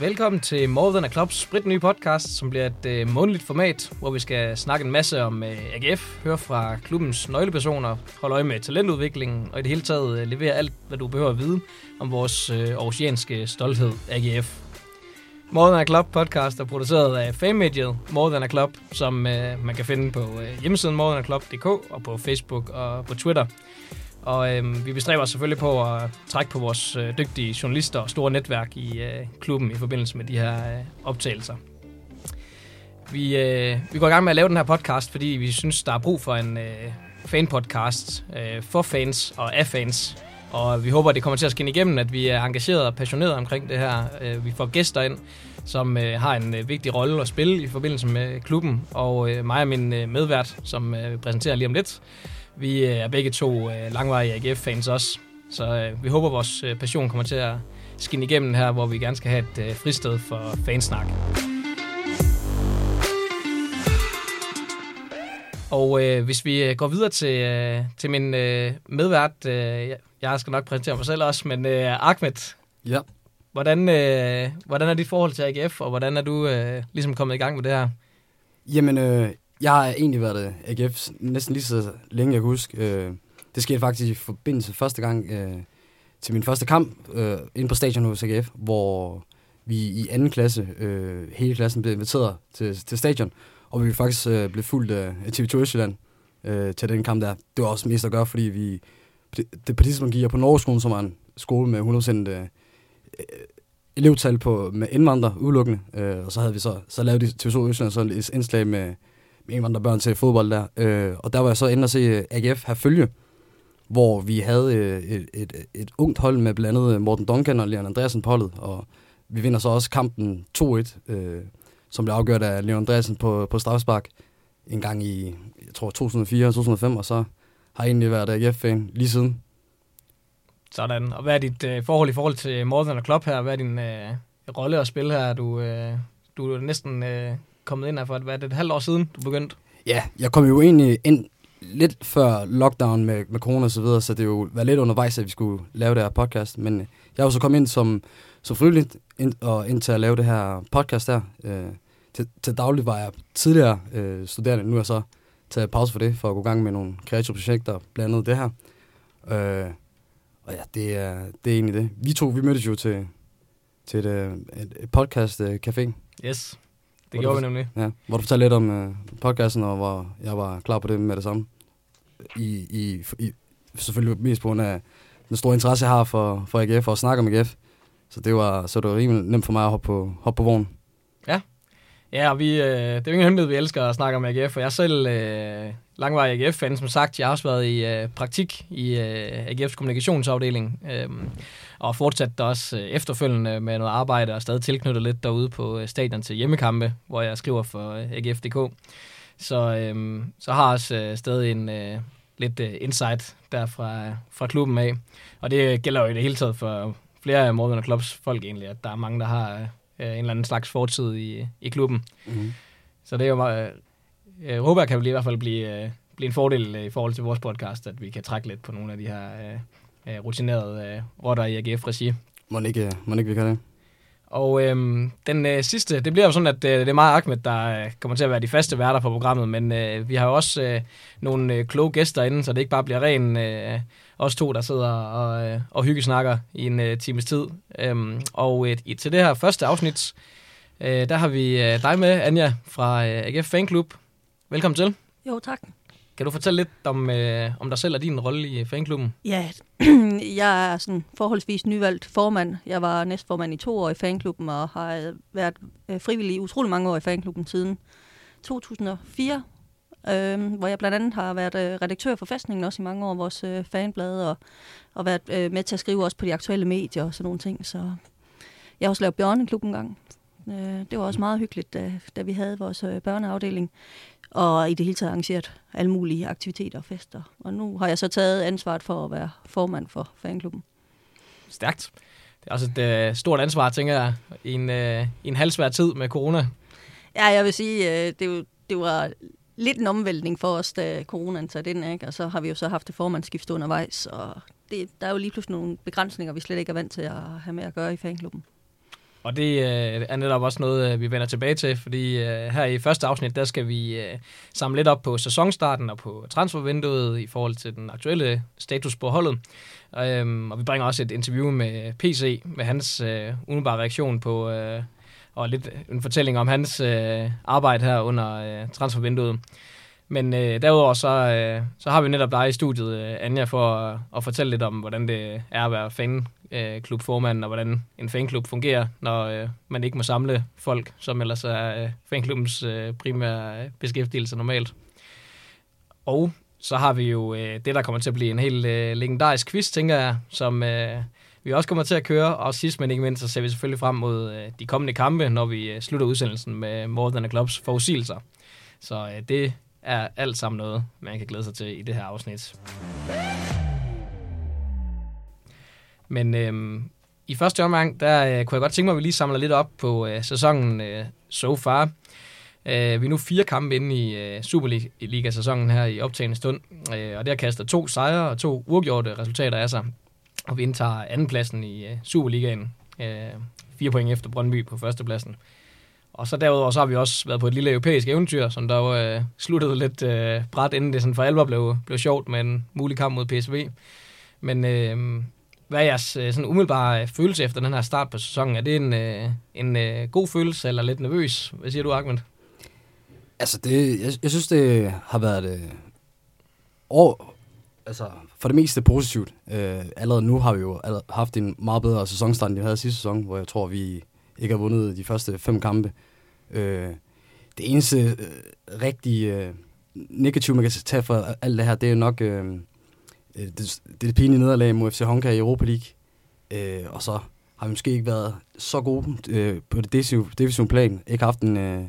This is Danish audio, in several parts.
Velkommen til More Than a Clubs sprit nye podcast, som bliver et øh, månedligt format, hvor vi skal snakke en masse om øh, AGF, høre fra klubbens nøglepersoner, holde øje med talentudviklingen og i det hele taget øh, levere alt, hvad du behøver at vide om vores øh, oceanske stolthed AGF. More Than a Club podcast er produceret af fanmediet More Than a Club, som øh, man kan finde på øh, hjemmesiden morethanaclub.dk og på Facebook og på Twitter. Og øh, vi bestræber os selvfølgelig på at trække på vores øh, dygtige journalister og store netværk i øh, klubben i forbindelse med de her øh, optagelser. Vi, øh, vi går i gang med at lave den her podcast, fordi vi synes, der er brug for en øh, fan-podcast øh, for fans og af fans. Og vi håber, det kommer til at skinne igennem, at vi er engageret og passionerede omkring det her. Øh, vi får gæster ind, som øh, har en øh, vigtig rolle at spille i forbindelse med klubben. Og øh, mig og min øh, medvært, som øh, præsenterer lige om lidt, vi øh, er begge to øh, langvarige AGF-fans også, så øh, vi håber, at vores passion kommer til at skinne igennem her, hvor vi gerne skal have et fristed for fansnak. Og øh, hvis vi går videre til, øh, til min øh, medvært, øh, jeg skal nok præsentere mig selv også, men øh, Ahmed, Ja. hvordan, øh, hvordan er dit forhold til AGF, og hvordan er du øh, ligesom kommet i gang med det her? Jamen, øh, jeg har egentlig været øh, AGF næsten lige så længe, jeg kan huske. Øh, det skete faktisk i forbindelse første gang øh, til min første kamp øh, inde på stadion hos AGF, hvor vi i anden klasse, øh, hele klassen, blev inviteret til, til stadion, og vi faktisk øh, blev fuldt af TV2 Østjylland øh, til den kamp der. Det var også mest at gøre, fordi vi det, det på tidspunkt gik jeg på Norgeskolen, som var en skole med 100% øh, øh, elevtal på, med indvandrere udelukkende, øh, og så havde vi så, så lavet de TV2 Østjylland sådan et indslag med indvandrerbørn til fodbold der, øh, og der var jeg så inde og se øh, AGF have følge, hvor vi havde øh, et, et, et ungt hold med blandt andet øh, Morten Duncan og Leon Andreasen på holdet, og vi vinder så også kampen 2-1, øh, som blev afgjort af Leon Andreasen på, på straffespark en gang i, jeg tror 2004-2005, og så har jeg egentlig været AGF-fan lige siden. Sådan. Og hvad er dit øh, forhold i forhold til Morten og Klopp her? Hvad er din øh, rolle at spille her? Du, øh, du er næsten øh, kommet ind her for, hvad er det, et halvt år siden, du begyndte? Ja, jeg kom jo egentlig ind lidt før lockdown med, med corona og så videre, så det jo var lidt undervejs, at vi skulle lave det her podcast. Men jeg var så kommet ind som, som frivilligt ind, og ind til at lave det her podcast her. Øh, til, til dagligt var jeg tidligere øh, studerende, nu er jeg så taget pause for det, for at gå i gang med nogle kreative projekter, blandt andet det her. Øh, og ja, det er, det er egentlig det. Vi to, vi mødtes jo til, til et, øh, et, et podcast øh, Yes, det gjorde du- vi nemlig. Ja, hvor du fortalte lidt om øh, podcasten, og hvor jeg var klar på det med det samme. I, i, i, selvfølgelig mest på grund af den store interesse, jeg har for, for AGF og at snakke om AGF. Så det var, så det var rimelig nemt for mig at hoppe på, hoppe på vognen. Ja, og vi, øh, det er jo ingen hemmelighed, vi elsker at snakke om AGF, og jeg er selv øh, langvarig AGF-fan, som sagt. Jeg har også været i øh, praktik i øh, AGF's kommunikationsafdeling, øh, og fortsat der også øh, efterfølgende med noget arbejde, og stadig tilknyttet lidt derude på øh, stadion til hjemmekampe, hvor jeg skriver for øh, AGF.dk. Så, øh, så har jeg også øh, stadig en øh, lidt øh, insight der fra, fra klubben af. Og det gælder jo i det hele taget for flere af Morgan Clubs folk egentlig, at der er mange, der har øh, øh, en eller anden slags fortid i, i klubben. Mm-hmm. Så det er jo meget, håber, jeg kan i hvert fald blive, øh, blive en fordel øh, i forhold til vores podcast, at vi kan trække lidt på nogle af de her øh, øh, rutinerede øh, rotter i AGF-regi. Må ikke, må ikke vi kan det? Og øhm, den øh, sidste, det bliver jo sådan, at øh, det er mig og Ahmed, der øh, kommer til at være de faste værter på programmet, men øh, vi har jo også øh, nogle øh, kloge gæster inde, så det ikke bare bliver ren øh, os to, der sidder og, øh, og hyggesnakker i en øh, times tid. Øhm, og øh, i- til det her første afsnit, øh, der har vi øh, dig med, Anja, fra øh, AGF Fanklub. Velkommen til. Jo, tak. Kan du fortælle lidt om, øh, om dig selv og din rolle i fanklubben? Ja, jeg er sådan forholdsvis nyvalgt formand. Jeg var næstformand i to år i fanklubben, og har været øh, frivillig i utrolig mange år i fanklubben siden 2004, øh, hvor jeg blandt andet har været øh, redaktør for fæstningen også i mange år, vores øh, fanblad, og, og været øh, med til at skrive også på de aktuelle medier og sådan nogle ting. Så jeg har også lavet bjørneklub en gang. Øh, det var også meget hyggeligt, da, da vi havde vores øh, børneafdeling og i det hele taget arrangeret alle mulige aktiviteter og fester. Og nu har jeg så taget ansvaret for at være formand for fanklubben. Stærkt. Det er også et øh, stort ansvar, tænker jeg, i en, øh, i en halvsvær tid med corona. Ja, jeg vil sige, øh, det, er det var lidt en omvæltning for os, da coronaen satte ind, ikke? og så har vi jo så haft det formandskift undervejs, og det, der er jo lige pludselig nogle begrænsninger, vi slet ikke er vant til at have med at gøre i fanklubben. Og det øh, er netop også noget, øh, vi vender tilbage til, fordi øh, her i første afsnit, der skal vi øh, samle lidt op på sæsonstarten og på transfervinduet i forhold til den aktuelle status på holdet. Øhm, og vi bringer også et interview med PC, med hans øh, umiddelbare reaktion på, øh, og lidt en fortælling om hans øh, arbejde her under øh, transfervinduet. Men øh, derudover så, øh, så har vi netop dig i studiet, øh, Anja, for at, at fortælle lidt om, hvordan det er at være fanklubformand, øh, og hvordan en fanklub fungerer, når øh, man ikke må samle folk, som ellers er øh, fanklubbens øh, primære beskæftigelse normalt. Og så har vi jo øh, det, der kommer til at blive en helt øh, legendarisk quiz, tænker jeg, som øh, vi også kommer til at køre. Og sidst, men ikke mindst, så ser vi selvfølgelig frem mod øh, de kommende kampe, når vi øh, slutter udsendelsen med More Than a Clubs forudsigelser. Så øh, det er alt sammen noget, man kan glæde sig til i det her afsnit. Men øhm, i første omgang, der øh, kunne jeg godt tænke mig, at vi lige samler lidt op på øh, sæsonen øh, so far. Øh, vi er nu fire kampe inde i øh, Superliga-sæsonen her i optagende stund, øh, og det har kastet to sejre og to uafgjorte resultater af sig. Og vi indtager andenpladsen i øh, Superligaen, øh, fire point efter Brøndby på førstepladsen. Og så derudover så har vi også været på et lille europæisk eventyr, som der jo øh, sluttede lidt øh, bræt, inden det sådan for alvor blev, blev sjovt med en mulig kamp mod PSV. Men øh, hvad er jeres øh, sådan umiddelbare øh, følelse efter den her start på sæsonen? Er det en, øh, en øh, god følelse eller lidt nervøs? Hvad siger du, Ahmed? Altså, det, jeg, jeg synes, det har været øh, år, altså, for det meste positivt. Øh, allerede nu har vi jo haft en meget bedre sæsonstart, end vi havde sidste sæson, hvor jeg tror, vi ikke har vundet de første fem kampe. Øh, det eneste øh, rigtig øh, negative, man kan tage for alt det her, det er nok øh, øh det, det pinlige nederlag mod FC Honka i Europa League. Øh, og så har vi måske ikke været så gode øh, på det defensive plan. Ikke haft en, øh,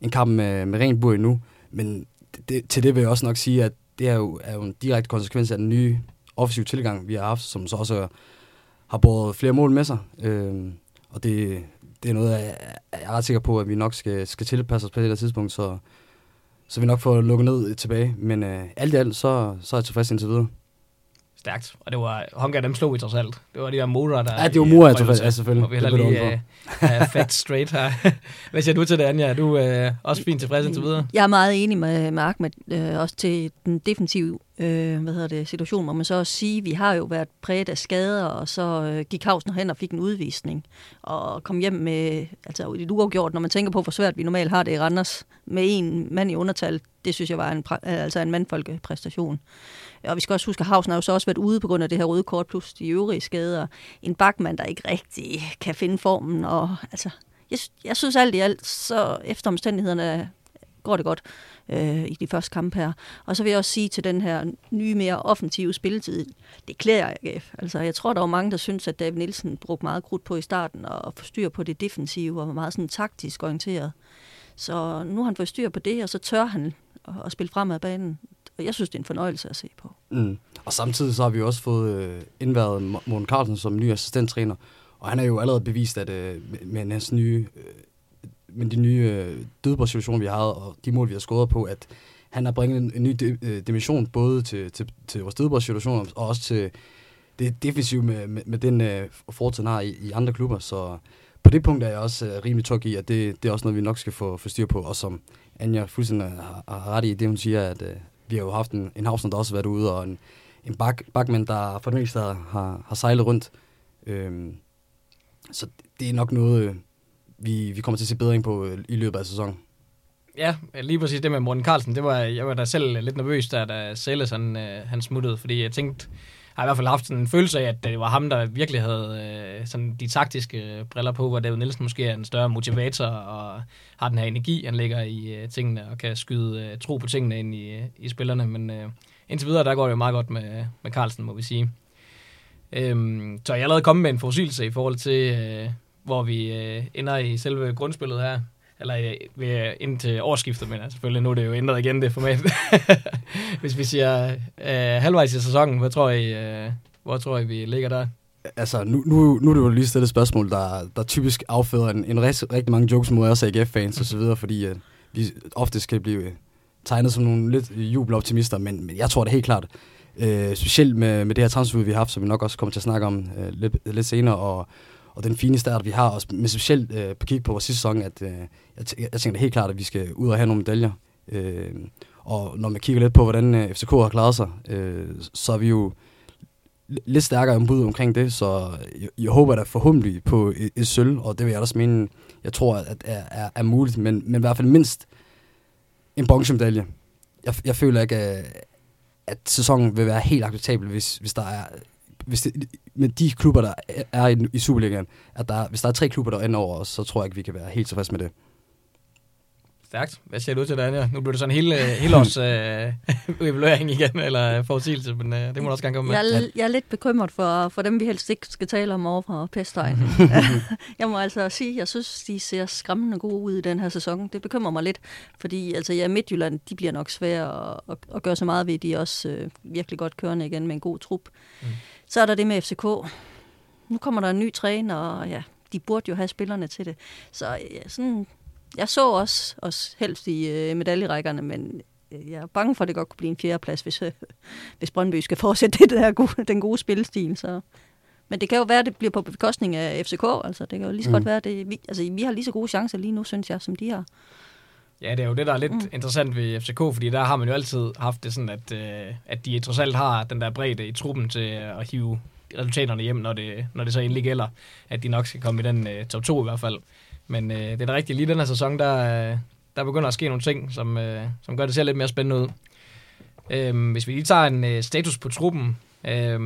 en kamp med, med rent bur endnu. Men det, til det vil jeg også nok sige, at det er jo, er jo en direkte konsekvens af den nye offensive tilgang, vi har haft, som så også har båret flere mål med sig. Øh, og det, det er noget, jeg, jeg er ret sikker på, at vi nok skal, skal tilpasse os på det her tidspunkt, så, så vi nok får lukket ned tilbage. Men øh, alt i alt, så, så er jeg tilfreds indtil videre. Stærkt. Og det var, Honka, dem slog vi trods alt. Det var de der Mora, der... Ja, det var Mora, jeg tror ja, selvfølgelig. Må vi heller lige uh, facts straight her. Hvad siger du til det, Anja? Er du uh, også fint tilfreds indtil videre? Jeg er meget enig med Mark, med, uh, også til den defensive øh, hvad hedder det, situation, må man så også sige, vi har jo været præget af skader, og så øh, gik Havsen hen og fik en udvisning, og kom hjem med, altså et uafgjort, når man tænker på, hvor svært vi normalt har det i Randers, med en mand i undertal, det synes jeg var en, altså en mandfolkepræstation. Og vi skal også huske, at Havsen har jo så også været ude på grund af det her røde kort, plus de øvrige skader. En bakmand, der ikke rigtig kan finde formen. Og, altså, jeg, jeg synes alt i alt, så efter omstændighederne øh, går det godt øh, i de første kampe her. Og så vil jeg også sige til den her nye, mere offensive spilletid, det klæder AGF. Altså, jeg tror, der var mange, der synes, at David Nielsen brugte meget krudt på i starten og forstyr på det defensive og var meget sådan taktisk orienteret. Så nu har han fået styr på det, og så tør han at spille fremad banen. Og jeg synes, det er en fornøjelse at se på. Mm. Og samtidig så har vi jo også fået øh, indværet Morten Carlsen som ny assistenttræner. Og han er jo allerede bevist, at øh, med hans nye, øh, med de nye øh, dødbordssituationer, vi har og de mål, vi har scoret på, at han har bringet en, en ny de, øh, dimension både til, til, til vores dødbordssituationer og også til det defensive med, med, med den øh, fortid, har i, i andre klubber. Så på det punkt er jeg også øh, rimelig tryg i, at det, det er også noget, vi nok skal få, få styr på. Og som Anja fuldstændig har, har ret i det, hun siger, at øh, vi har jo haft en, en Havsen, der også har været ude, og en, en bak, bakmand, der for det meste har, har sejlet rundt. Øhm, så det er nok noget, øh, vi, vi kommer til at se bedring på øh, i løbet af sæsonen. Ja, lige præcis det med Morten Carlsen, det var, jeg var da selv lidt nervøs, da, da Sælles han, øh, han smuttede, fordi jeg tænkte, har i hvert fald haft sådan en følelse af, at det var ham, der virkelig havde øh, sådan de taktiske øh, briller på, hvor David Nielsen måske er en større motivator og har den her energi, han lægger i øh, tingene og kan skyde øh, tro på tingene ind i, øh, i spillerne. Men øh, indtil videre, der går det jo meget godt med, med Carlsen, må vi sige. Øhm, så jeg er allerede kommet med en forudsigelse i forhold til, øh, hvor vi øh, ender i selve grundspillet her eller øh, ved, øh, ind til årsskiftet, men selvfølgelig nu er det jo ændret igen, det format. Hvis vi siger øh, halvvejs i sæsonen, hvad tror I, øh, hvor tror I, vi ligger der? Altså, nu, nu, nu er det jo lige stillet et spørgsmål, der, der typisk afføder en, en rigtig, rigtig mange jokes mod os AGF-fans og så videre, fordi øh, vi ofte skal blive øh, tegnet som nogle lidt jubeloptimister, men, men jeg tror det helt klart, øh, specielt med, med det her transfer, vi har haft, som vi nok også kommer til at snakke om øh, lidt, lidt senere, og, og den fine start, vi har, og med specielt øh, på kig på vores sidste sæson, at øh, jeg, t- jeg tænker helt klart, at vi skal ud og have nogle medaljer. Øh, og når man kigger lidt på, hvordan øh, FCK har klaret sig, øh, så er vi jo lidt stærkere om bud omkring det, så jeg, jeg håber da forhåbentlig på et, et sølv, og det vil jeg også mene, jeg tror, at er, er, er muligt, men, men i hvert fald mindst en bronzemedalje. Jeg, jeg føler ikke, at, at sæsonen vil være helt acceptabel, hvis, hvis der er hvis det, med de klubber, der er i, i Superligaen, at der, hvis der er tre klubber, der ender over os, så tror jeg ikke, vi kan være helt tilfreds med det. Stærkt. Hvad siger du til det, Anja? Nu bliver det sådan en hele, hele års øh, evaluering igen, eller forudsigelse, men øh, det må du også gerne komme med. Jeg er, jeg er lidt bekymret for, for dem, vi helst ikke skal tale om over fra Pestegen. jeg må altså sige, at jeg synes, de ser skræmmende gode ud i den her sæson. Det bekymrer mig lidt, fordi altså, ja, Midtjylland de bliver nok svære at, at, at gøre så meget ved. De er også øh, virkelig godt kørende igen med en god trup. Mm. Så er der det med FCK. Nu kommer der en ny træner, og ja, de burde jo have spillerne til det. Så ja, sådan jeg så også os helst i øh, medaljerækkerne, men øh, jeg er bange for, at det godt kunne blive en fjerdeplads, hvis, øh, hvis Brøndby skal fortsætte det der gode, den gode spilstil. Så. Men det kan jo være, at det bliver på bekostning af FCK. Altså, det kan jo lige så mm. godt være, at det, vi, altså, vi har lige så gode chancer lige nu, synes jeg, som de har. Ja, det er jo det, der er lidt mm. interessant ved FCK, fordi der har man jo altid haft det sådan, at, øh, at de trods alt har den der bredde i truppen til at hive resultaterne hjem, når det, når det så endelig gælder, at de nok skal komme i den øh, top 2 i hvert fald. Men øh, det er da rigtigt, lige den her sæson, der, øh, der begynder at ske nogle ting, som, øh, som gør det ser lidt mere spændende ud. Øh, hvis vi lige tager en øh, status på truppen. Øh,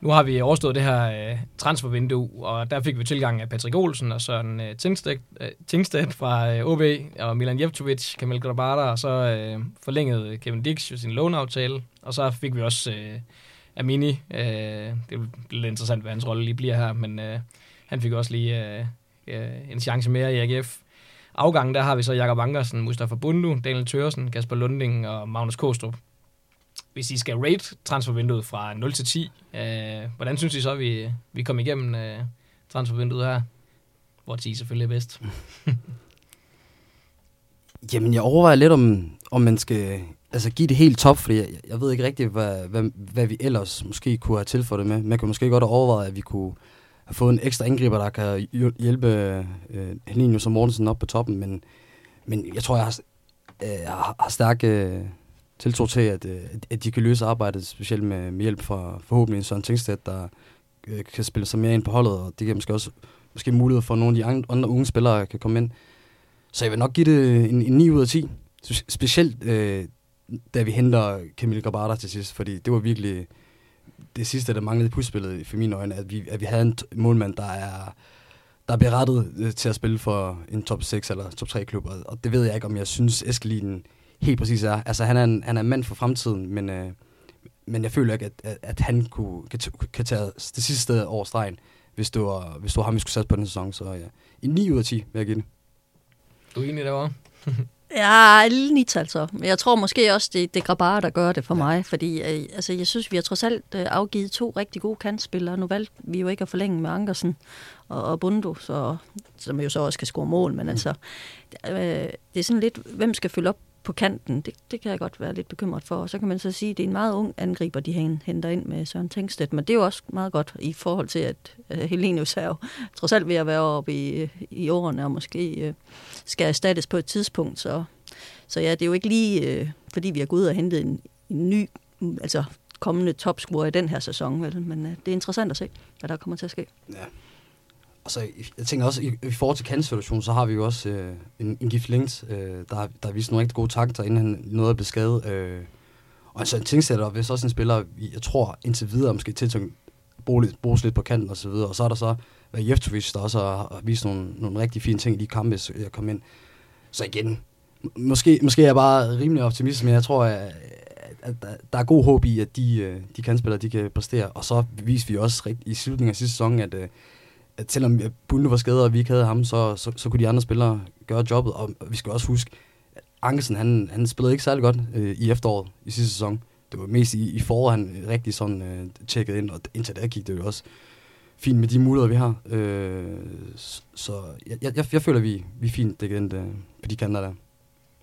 nu har vi overstået det her øh, transfervindue, og der fik vi tilgang af Patrick Olsen og Søren øh, Tingstedt, øh, Tingstedt fra øh, OB, og Milan Jevtovic, Kamil Grabada, og så øh, forlængede Kevin Dix sin låneaftale, og så fik vi også øh, Amini. Øh, det bliver lidt interessant, hvad hans rolle lige bliver her, men øh, han fik også lige... Øh, øh, en chance mere i AGF. Afgangen, der har vi så Jakob Ankersen, Mustafa Bundu, Daniel Tørsen, Kasper Lunding og Magnus Kostrup. Hvis I skal rate transfervinduet fra 0 til 10, øh, hvordan synes I så, at vi, vi kom igennem øh, transfervinduet her? Hvor 10 selvfølgelig er bedst. Jamen, jeg overvejer lidt, om, om man skal altså, give det helt top, fordi jeg, jeg ved ikke rigtigt, hvad, hvad, hvad vi ellers måske kunne have tilføjet det med. Man kunne måske godt have overvejet, at vi kunne have fået en ekstra angriber, der kan hjælpe øh, Helinius og Mortensen op på toppen, men, men jeg tror, jeg har, øh, har, har øh, tiltro til, øh, at, at de kan løse arbejdet, specielt med, med hjælp fra forhåbentlig en Søren Tingstedt, der øh, kan spille sig mere ind på holdet, og det giver måske også måske mulighed for, at nogle af de andre unge spillere kan komme ind. Så jeg vil nok give det en, en 9 ud af 10. Specielt øh, da vi henter Camille Gabata til sidst, fordi det var virkelig det sidste, der manglede i pusspillet for mine øjne, at vi, at vi havde en målmand, der er, der er berettet øh, til at spille for en top 6 eller top 3 klub, og det ved jeg ikke, om jeg synes, Eskelinen helt præcis er. Altså, han er en, han er en mand for fremtiden, men, øh, men jeg føler ikke, at, at, at han kunne, kan, kan tage det sidste sted over stregen, hvis det var, hvis det var ham, vi skulle sætte på den sæson. Så ja, en 9 ud af 10 vil jeg give det. Du er enig derovre? Ja, en lille nit altså. Men jeg tror måske også, det, det er Grabara, der gør det for ja. mig, fordi øh, altså, jeg synes, vi har trods alt øh, afgivet to rigtig gode kantspillere. Nu valgte vi jo ikke at forlænge med Ankersen og, og Bundo, så, som jo så også kan score mål, men mm. altså, øh, det er sådan lidt, hvem skal følge op på kanten, det, det kan jeg godt være lidt bekymret for. Og så kan man så sige, at det er en meget ung angriber, de henter ind med Søren Tengstedt, men det er jo også meget godt i forhold til, at uh, Helenius er jo trods alt ved at være oppe i, øh, i årene, og måske uh, skal erstattes på et tidspunkt. Så, så ja, det er jo ikke lige, uh, fordi vi har gået ud og hentet en, en ny, altså kommende topscorer i den her sæson, vel? men det er interessant at se, hvad der kommer til at ske. Ja altså, så, jeg tænker også, i, i forhold til kantsituationen, så har vi jo også øh, en, en Gif Links, øh, der, har, der har vist nogle rigtig gode takter, inden han nåede at blive skadet. Øh. Og altså en tingsætter, hvis også en spiller, jeg tror indtil videre måske tiltænkt bruges lidt på kanten og så videre. Og så er der så Jeftovic, der også har vist nogle, nogle rigtig fine ting i de kampe, jeg kom ind. Så igen, måske, måske er jeg bare rimelig optimist, men jeg tror, at, at der er god håb i, at de, øh, de kandspillere, de kan præstere. Og så viser vi også i slutningen af sidste sæson, at øh, at selvom Bunde var skadet, og vi ikke havde ham, så, så, så kunne de andre spillere gøre jobbet. Og vi skal også huske, at Ankelsen, han, han spillede ikke særlig godt øh, i efteråret i sidste sæson. Det var mest i, i foråret, han rigtig sådan øh, tjekkede ind, og indtil da gik det jo også fint med de muligheder, vi har. Øh, så jeg, jeg, jeg føler, vi, vi er fint dækket ind øh, på de kanter der.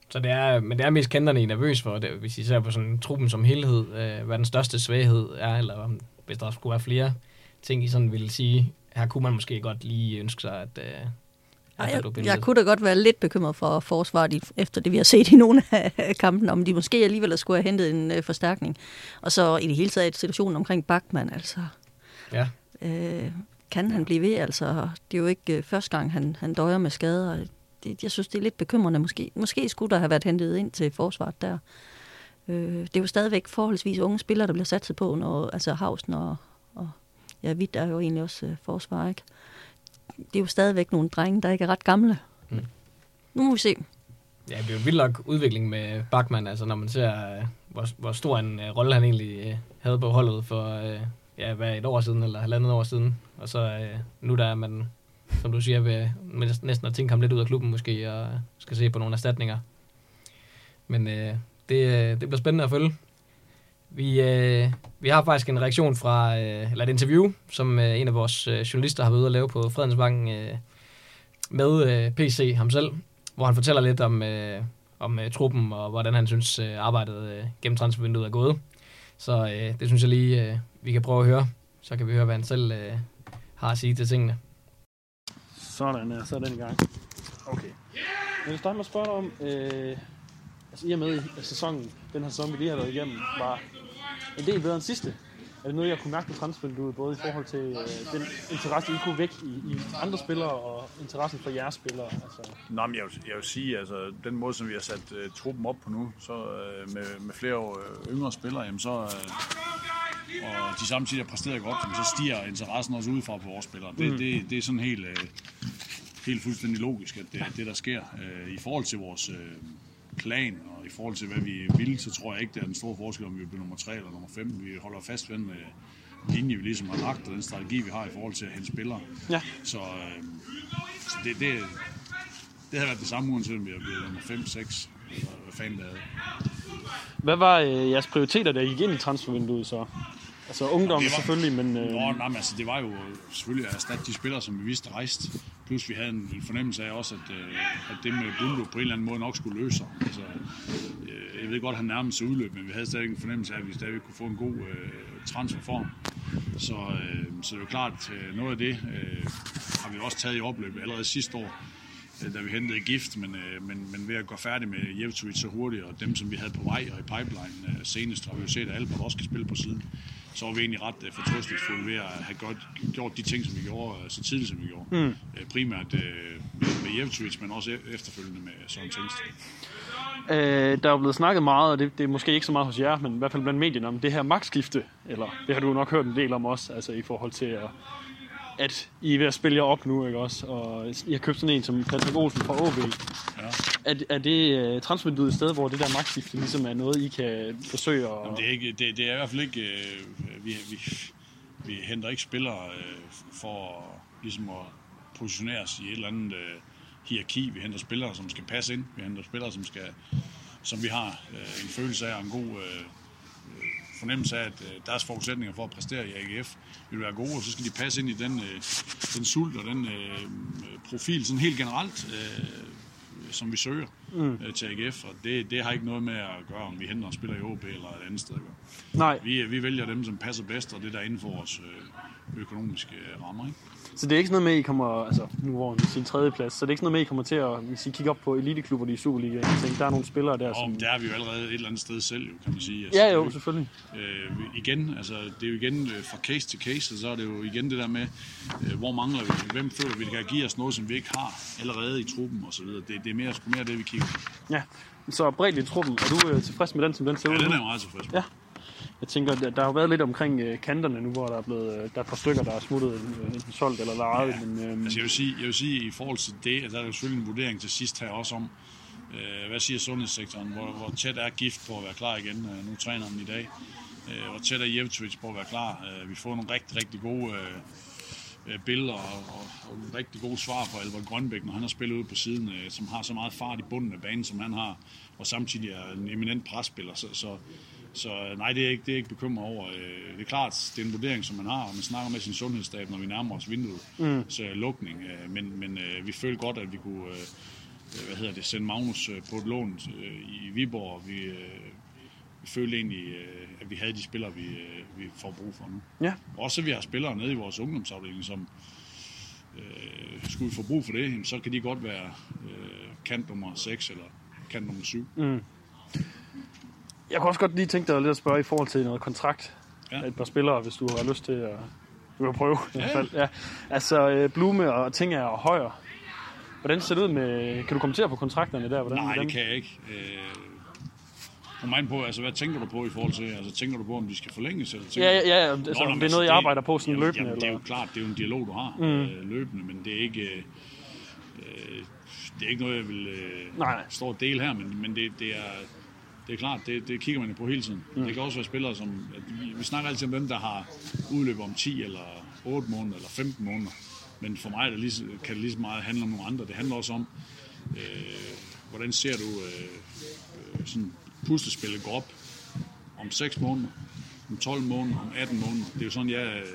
Så det er, men det er mest kanterne, I er nervøs for, det, hvis I ser på sådan truppen som helhed, øh, hvad den største svaghed er, eller om, hvis der skulle være flere ting, I sådan ville sige, her kunne man måske godt lige ønske sig, at... Øh, Ej, at jeg, jeg kunne da godt være lidt bekymret for forsvaret, efter det vi har set i nogle af kampene, om de måske alligevel skulle have hentet en øh, forstærkning. Og så i det hele taget situationen omkring Bachmann, altså. Ja. Øh, kan han blive ved? Altså, det er jo ikke øh, første gang, han, han døjer med skader. Det, jeg synes, det er lidt bekymrende. Måske, måske skulle der have været hentet ind til forsvaret der. Øh, det er jo stadigvæk forholdsvis unge spillere, der bliver satset på, når, altså Hausen og ja, Witt er jo egentlig også øh, forsvar, ikke? Det er jo stadigvæk nogle drenge, der ikke er ret gamle. Mm. Nu må vi se. Ja, det er jo en vild nok udvikling med Bachmann, altså når man ser, øh, hvor, hvor stor en uh, rolle han egentlig uh, havde på holdet for, uh, ja, hvad, et år siden, eller halvandet år siden. Og så uh, nu der er man, som du siger, ved, næsten at tænke ham lidt ud af klubben måske, og skal se på nogle erstatninger. Men uh, det, det bliver spændende at følge. Vi, øh, vi har faktisk en reaktion fra, øh, eller et interview, som øh, en af vores øh, journalister har været ude at lave på Fredensbanken øh, med øh, PC ham selv, hvor han fortæller lidt om, øh, om øh, truppen og hvordan han synes øh, arbejdet øh, gennem transfervinduet er gået. Så øh, det synes jeg lige, øh, vi kan prøve at høre. Så kan vi høre, hvad han selv øh, har at sige til tingene. Sådan, er, så er den i gang. Okay. Jeg vil starte med at spørge dig om, øh, altså i og med at sæsonen, den her sæson, vi lige har været igennem, var en del bedre end sidste. Er det noget, jeg kunne mærke på transfervinduet, både i forhold til øh, den interesse, I kunne væk i, i andre spillere, og interessen for jeres spillere? Altså. Nå, men jeg, vil, jeg vil sige, altså den måde, som vi har sat uh, truppen op på nu, så uh, med, med flere uh, yngre spillere, jamen, så, uh, og de samtidig har præsteret godt, jamen, så stiger interessen også udefra på vores spillere. Det, mm. det, det er sådan helt, uh, helt fuldstændig logisk, at det det, der sker. Uh, I forhold til vores uh, plan, og i forhold til, hvad vi vil, så tror jeg ikke, det er den store forskel, om vi bliver nummer 3 eller nummer 5. Vi holder fast ved den linje, vi ligesom har lagt, og den strategi, vi har i forhold til at hente spillere. Ja. Så, øh, så det, det, det har været det samme, uanset om vi er blevet nummer 5, 6, eller hvad fanden det er. Hvad var øh, jeres prioriteter, der gik ind i transfervinduet så? Altså ungdom ja, var, selvfølgelig, men... Øh... Nå, nej, men altså, det var jo selvfølgelig at erstatte de spillere, som vi vidste rejste. Plus vi havde en fornemmelse af også, at, øh, at det med Bundo på en eller anden måde nok skulle løse sig. Altså, øh, jeg ved godt, at han nærmest sig udløb, men vi havde stadig en fornemmelse af, at vi stadig kunne få en god øh, transferform. Så, øh, så det er jo klart, at øh, noget af det øh, har vi også taget i opløbet allerede sidste år, øh, da vi hentede gift, men, øh, men, men ved at gå færdig med Jevtovic så hurtigt, og dem, som vi havde på vej og i pipeline senest, har vi jo set, at Albert også skal spille på siden så var vi egentlig ret uh, fortrøstningsfulde ved at have gjort, gjort de ting, som vi gjorde uh, så tidligt, som vi gjorde. Mm. Uh, primært uh, med, med Jevtovic, men også efterfølgende med Søren Tingst. Øh, der er jo blevet snakket meget, og det, det er måske ikke så meget hos jer, men i hvert fald blandt medierne, om det her magtskifte, eller det har du nok hørt en del om også, altså i forhold til at, at I er ved at spille jer op nu, ikke også? Og I har købt sådan en som Patrick Olsen fra OB. Ja. Er, er det uh, transfervinduet et sted, hvor det der magtskifte ligesom er noget, I kan forsøge at... Jamen, det, er ikke, det, det er i hvert fald ikke... Uh, vi, vi, vi henter ikke spillere uh, for ligesom at positionere os i et eller andet uh, hierarki. Vi henter spillere, som skal passe ind. Vi henter spillere, som, skal, som vi har uh, en følelse af en god uh, fornemmelse af, at uh, deres forudsætninger for at præstere i AGF vil være gode, og så skal de passe ind i den, uh, den sult og den uh, profil, sådan helt generelt, som vi søger mm. til AGF, og det, det har ikke noget med at gøre, om vi henter og spiller i OB eller et andet sted. Nej. Vi, vi vælger dem, som passer bedst, og det der er inden for vores økonomiske rammer. Ikke? Så det er ikke sådan noget med, at I kommer, altså nu hvor I sin tredje plads, så det er ikke sådan noget med, at I kommer til at, hvis I kigger op på eliteklubber i Superliga, og tænker, der er nogle spillere der, og, som... der er vi jo allerede et eller andet sted selv, jo, kan man sige. Altså, ja, jo, selvfølgelig. Øh, igen, altså det er jo igen øh, fra case til case, og så er det jo igen det der med, øh, hvor mangler vi, hvem føler vi, kan give os noget, som vi ikke har allerede i truppen og så videre. Det, det er mere, sgu mere det, vi kigger på. Ja, så bredt i truppen, er du øh, tilfreds med den, som den ser ud? Ja, den er jeg meget tilfreds med. Ja. Jeg tænker, der, der har jo været lidt omkring øh, kanterne nu, hvor der er blevet, øh, der er et par stykker, der er smuttet øh, enten solgt eller lejet. Ja. Men, øh, altså jeg vil, sige, jeg vil sige, i forhold til det, at der er selvfølgelig en vurdering til sidst her også om, øh, hvad siger sundhedssektoren, hvor, hvor tæt er gift på at være klar igen. Øh, nu træner han i dag. Øh, hvor tæt er Jevtovic på at være klar. Øh, vi får nogle rigtig, rigtig gode øh, billeder og, og, og rigtig gode svar på Albert Grønbæk, når han har spillet ude på siden, øh, som har så meget fart i bunden af banen, som han har, og samtidig er en eminent presspiller. Så, så så nej, det er ikke, det er ikke bekymret over. Øh, det er klart, det er en vurdering, som man har, og man snakker med sin sundhedsstab, når vi nærmer os vinduet. Mm. Så lukning. Øh, men, men øh, vi følte godt, at vi kunne hvad hedder det, sende Magnus på et lån i Viborg. Vi, vi følte egentlig, øh, at vi havde de spillere, vi, øh, vi får brug for nu. Ja. Også at vi har spillere nede i vores ungdomsafdeling, som øh, skulle vi få brug for det, så kan de godt være øh, kant nummer 6 eller kant nummer 7. Mm. Jeg kunne også godt lige tænke dig lidt at spørge i forhold til noget kontrakt Ja. et par spillere, hvis du har lyst til at, du kan prøve i Ja, hvert fald. Ja. Altså øh, Blume og Tinger og Højer. Hvordan ser det ud med... Kan du kommentere på kontrakterne der? Hvordan, Nej, hvordan? det kan jeg ikke. Øh, Kom an på, altså hvad tænker du på i forhold til, altså tænker du på, om de skal forlænges, eller tænker Ja, ja, ja, altså, Nå, om men det er noget, jeg arbejder på sådan jamen, løbende, Jamen, det er jo eller? klart, det er jo en dialog, du har Mm. øh, løbende, men det er ikke, øh, øh, det er ikke noget, jeg vil øh, nej. stå og dele her, men, men det, det er, det er klart, det, det kigger man jo på hele tiden. Mm. Det kan også være spillere, som, at vi, vi snakker altid om dem, der har udløb om 10 eller 8 måneder eller 15 måneder, men for mig er det lige, kan det lige så meget handle om nogle andre. Det handler også om, øh, hvordan ser du øh, øh, sådan puslespillet gå op om 6 måneder, om 12 måneder, om 18 måneder. Det er jo sådan, jeg, øh,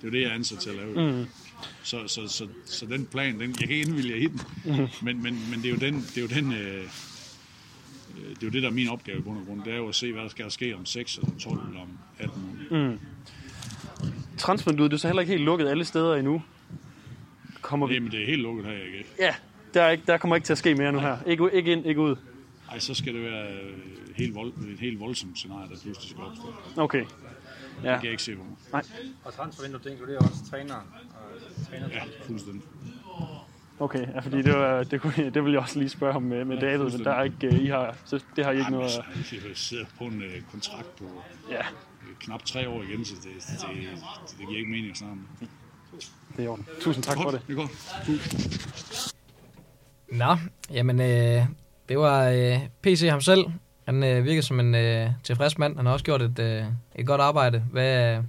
det er jo det, jeg er ansat til at lave. Mm. Så, så, så, så den plan, den, jeg kan ikke indvilge i den, mm. men, men, men det er jo den, det er jo den, øh, det er jo det, der er min opgave i bund og grund. Det er jo at se, hvad der skal ske om 6 eller 12 eller om 18 måneder. Transfervinduet, det er så heller ikke helt lukket alle steder endnu. Kommer vi... Jamen, det er helt lukket her, ikke? Ja, der, er ikke, der kommer ikke til at ske mere nu her. Ikke, ikke ind, ikke ud. Ej, så skal det være øh, helt vold, et helt voldsomt scenarie, der pludselig skal opstå. Det Okay. Ja, kan jeg ikke se på mig. Og transfervinduet, det inkluderer også træner og træner. Ja, fuldstændig. Okay. Ja, fordi det, var, det, kunne, det vil jeg også lige spørge om med, med Ja, David, men der er ikke, øh, I har, så det har I ikke Jamen, noget... altså, jeg sidder på en øh, kontrakt på Ja, øh, knap tre år igen, så det, det, det, det giver ikke mening at snakke om. det er i orden. Tusind tak for det. Det er godt. Nå, jamen, øh, det var øh, PC ham selv. Han øh, virker som en øh, tilfreds mand. Han har også gjort et, øh, et godt arbejde. Hvad,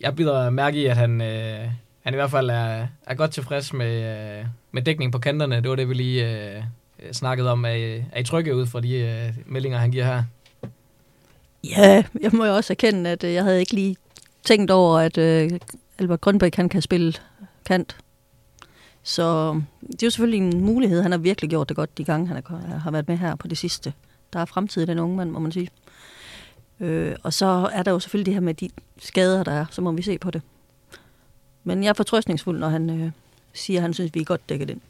jeg bider mærke i, at han, øh, han i hvert fald er, er godt tilfreds med, øh, med dækning på kanterne. Det var det, vi lige øh, øh, snakkede om. Er, I- er I trygge ud fra de øh, meldinger, han giver her? Ja, jeg må jo også erkende, at øh, jeg havde ikke lige tænkt over, at øh, Albert Grønbæk han kan spille kant. Så øh, det er jo selvfølgelig en mulighed. Han har virkelig gjort det godt de gange, han er, har været med her på det sidste. Der er fremtid i den unge mand, må man sige. Øh, og så er der jo selvfølgelig det her med de skader, der er. Så må vi se på det. Men jeg er fortrøstningsfuld, når han øh, siger, at han synes, vi er godt dækket ind.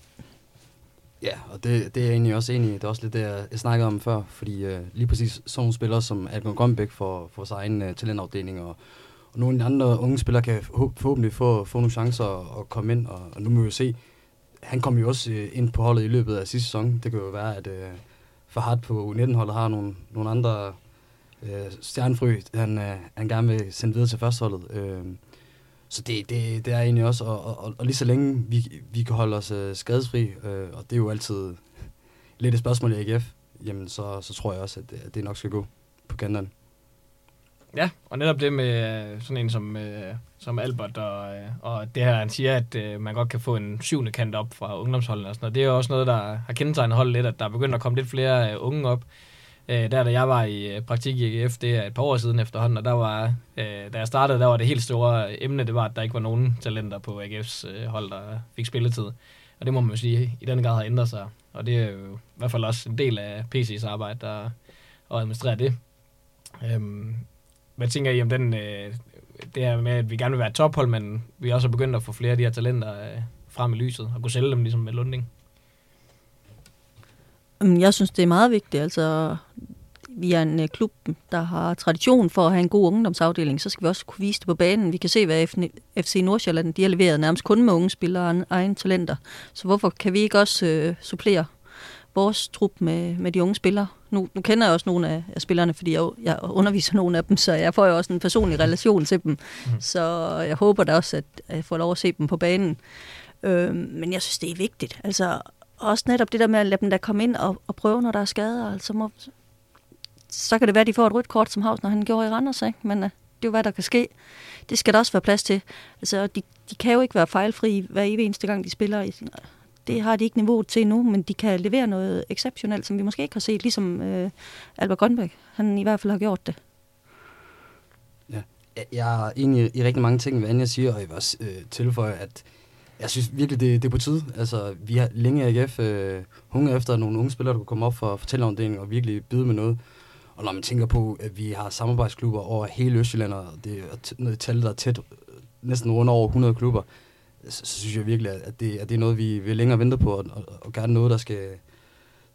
Ja, og det, det er jeg egentlig også enig i. Det er også lidt det, jeg, jeg snakkede om før, fordi øh, lige præcis sådan nogle spillere som Algon Grønbæk for, for sin egen øh, talentafdeling, og, og nogle af de andre unge spillere kan forhåbentlig få, få nogle chancer og, komme ind, og, og nu må vi jo se, han kom jo også øh, ind på holdet i løbet af sidste sæson. Det kan jo være, at øh, Fahad på U19-holdet har nogle, nogle andre øh, stjernefrø, han, øh, han gerne vil sende videre til førsteholdet. Øh, så det, det, det er egentlig også, og, og, og, og lige så længe vi, vi kan holde os øh, skadesfri, øh, og det er jo altid lidt et spørgsmål i AGF, jamen så, så tror jeg også, at, øh, at det nok skal gå på kanterne. Ja, og netop det med øh, sådan en som, øh, som Albert, og, øh, og det her, han siger, at øh, man godt kan få en syvende kant op fra ungdomsholdene og sådan noget. Det er jo også noget, der har kendetegnet holdet lidt, at der er begyndt at komme lidt flere øh, unge op. Øh, der, da jeg var i øh, praktik i AGF, det er et par år siden efterhånden, og der var, øh, da jeg startede, der var det helt store emne, det var, at der ikke var nogen talenter på AGF's øh, hold, der fik spilletid. Og det må man jo sige, i den grad har ændret sig. Og det er jo i hvert fald også en del af PC's arbejde, der at administrere det. Øhm, hvad tænker I om den, øh, det her med, at vi gerne vil være et tophold, men vi også er begyndt at få flere af de her talenter øh, frem i lyset, og kunne sælge dem ligesom med Lunding? Jamen, Jeg synes, det er meget vigtigt. Altså, vi er en øh, klub, der har tradition for at have en god ungdomsafdeling. Så skal vi også kunne vise det på banen. Vi kan se, hvad FC Nordsjælland de har leveret nærmest kun med unge spillere og egne talenter. Så hvorfor kan vi ikke også øh, supplere vores trup med, med de unge spillere? Nu, nu kender jeg også nogle af, af spillerne, fordi jeg, jeg underviser nogle af dem, så jeg får jo også en personlig relation til dem. Mm. Så jeg håber da også, at, at jeg får lov at se dem på banen. Øh, men jeg synes, det er vigtigt. Altså, også netop det der med at lade dem der komme ind og, og prøve, når der er skader. Altså må, så kan det være, at de får et rødt kort, som Havs, når han gjorde i Randers, ikke? Men uh, det er jo, hvad der kan ske. Det skal der også være plads til. Altså, de, de kan jo ikke være fejlfri hver evig eneste gang, de spiller. I, det har de ikke niveauet til nu, men de kan levere noget exceptionelt, som vi måske ikke har set, ligesom uh, Albert Grønbæk. Han i hvert fald har gjort det. Ja. Jeg er enig i, i rigtig mange ting, hvad Anja siger, og jeg vil også øh, tilføje, at jeg synes virkelig, det, det er på tide. Altså, vi har længe i AGF øh, hungret efter nogle unge spillere, der kunne komme op for fortællerafdelingen og virkelig byde med noget. Og når man tænker på, at vi har samarbejdsklubber over hele Østjylland, og det er noget tal, der er tæt, næsten rundt over 100 klubber, så, så synes jeg virkelig, at det, at det er noget, vi vil længere vente på, og, og, og gerne noget, der skal...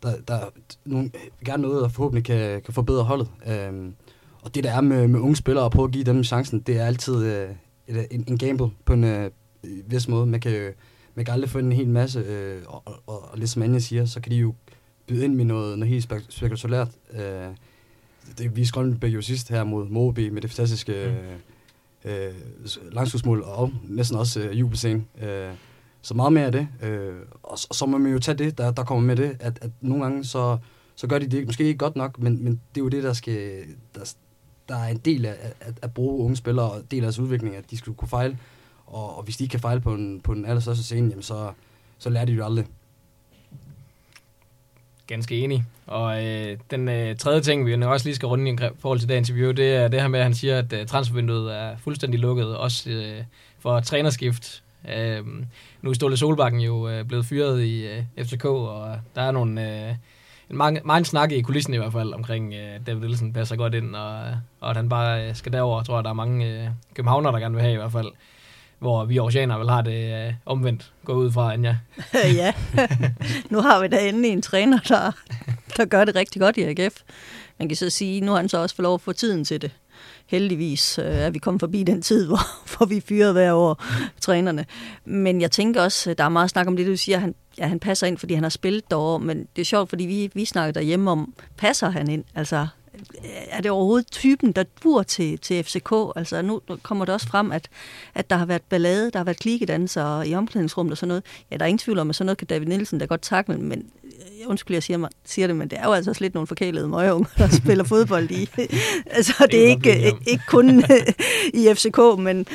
Der, der nogle, gerne noget, der forhåbentlig kan, kan forbedre holdet. Øhm, og det, der er med, med unge spillere, at prøve at give dem chancen, det er altid øh, et, en, en gamble på en øh, vis måde. Man kan, man kan aldrig få en hel masse, øh, og, og, og, og lidt som Anja siger, så kan de jo byde ind med noget, noget helt spek- spekulalært. Øh, det viste Grønbæk jo sidst her mod Moby med det fantastiske øh, øh, langskudsmål, og næsten også øh, jubelscene. Øh, så meget mere af det. Øh, og, og så må man jo tage det, der, der kommer med det, at, at nogle gange så, så gør de det måske ikke godt nok, men, men det er jo det, der skal... Der, der er en del af at, at bruge unge spillere, og del af deres udvikling, at de skulle kunne fejle. Og, og hvis de ikke kan fejle på, en, på den allerstørste scene, jamen så, så lærer de jo aldrig. Ganske enig. Og øh, den øh, tredje ting, vi også lige skal runde i forhold til det interview, det er det her med, at han siger, at øh, transfervinduet er fuldstændig lukket, også øh, for trænerskift. Øh, nu er Ståle Solbakken jo øh, blevet fyret i øh, FCK, og der er nogle... Øh, en mange, mange snakke i kulissen i hvert fald omkring øh, David Nielsen passer godt ind, og, og at han bare øh, skal derover, tror jeg, der er mange øh, københavnere, der gerne vil have i hvert fald. Hvor vi oceaner vel har det øh, omvendt, gå ud fra, Anja. ja, nu har vi da endelig en træner, der, der gør det rigtig godt i AGF. Man kan så sige, nu har han så også fået lov at få tiden til det. Heldigvis øh, er vi kommet forbi den tid, hvor, hvor vi fyrer hver år trænerne. Men jeg tænker også, øh, der er meget snak om det, du siger, han, ja, han passer ind, fordi han har spillet derovre, men det er sjovt, fordi vi, vi snakker derhjemme om, passer han ind? Altså, er det overhovedet typen, der dur til, til FCK? Altså nu kommer det også frem, at, at der har været ballade, der har været klikkedanser i omklædningsrummet og sådan noget. Ja, der er ingen tvivl om, at sådan noget kan David Nielsen da godt takle, men undskyld, jeg siger, mig, siger det, men det er jo altså også lidt nogle forkælede møgeunge, der spiller fodbold i. altså, det er ikke, ikke kun i FCK, men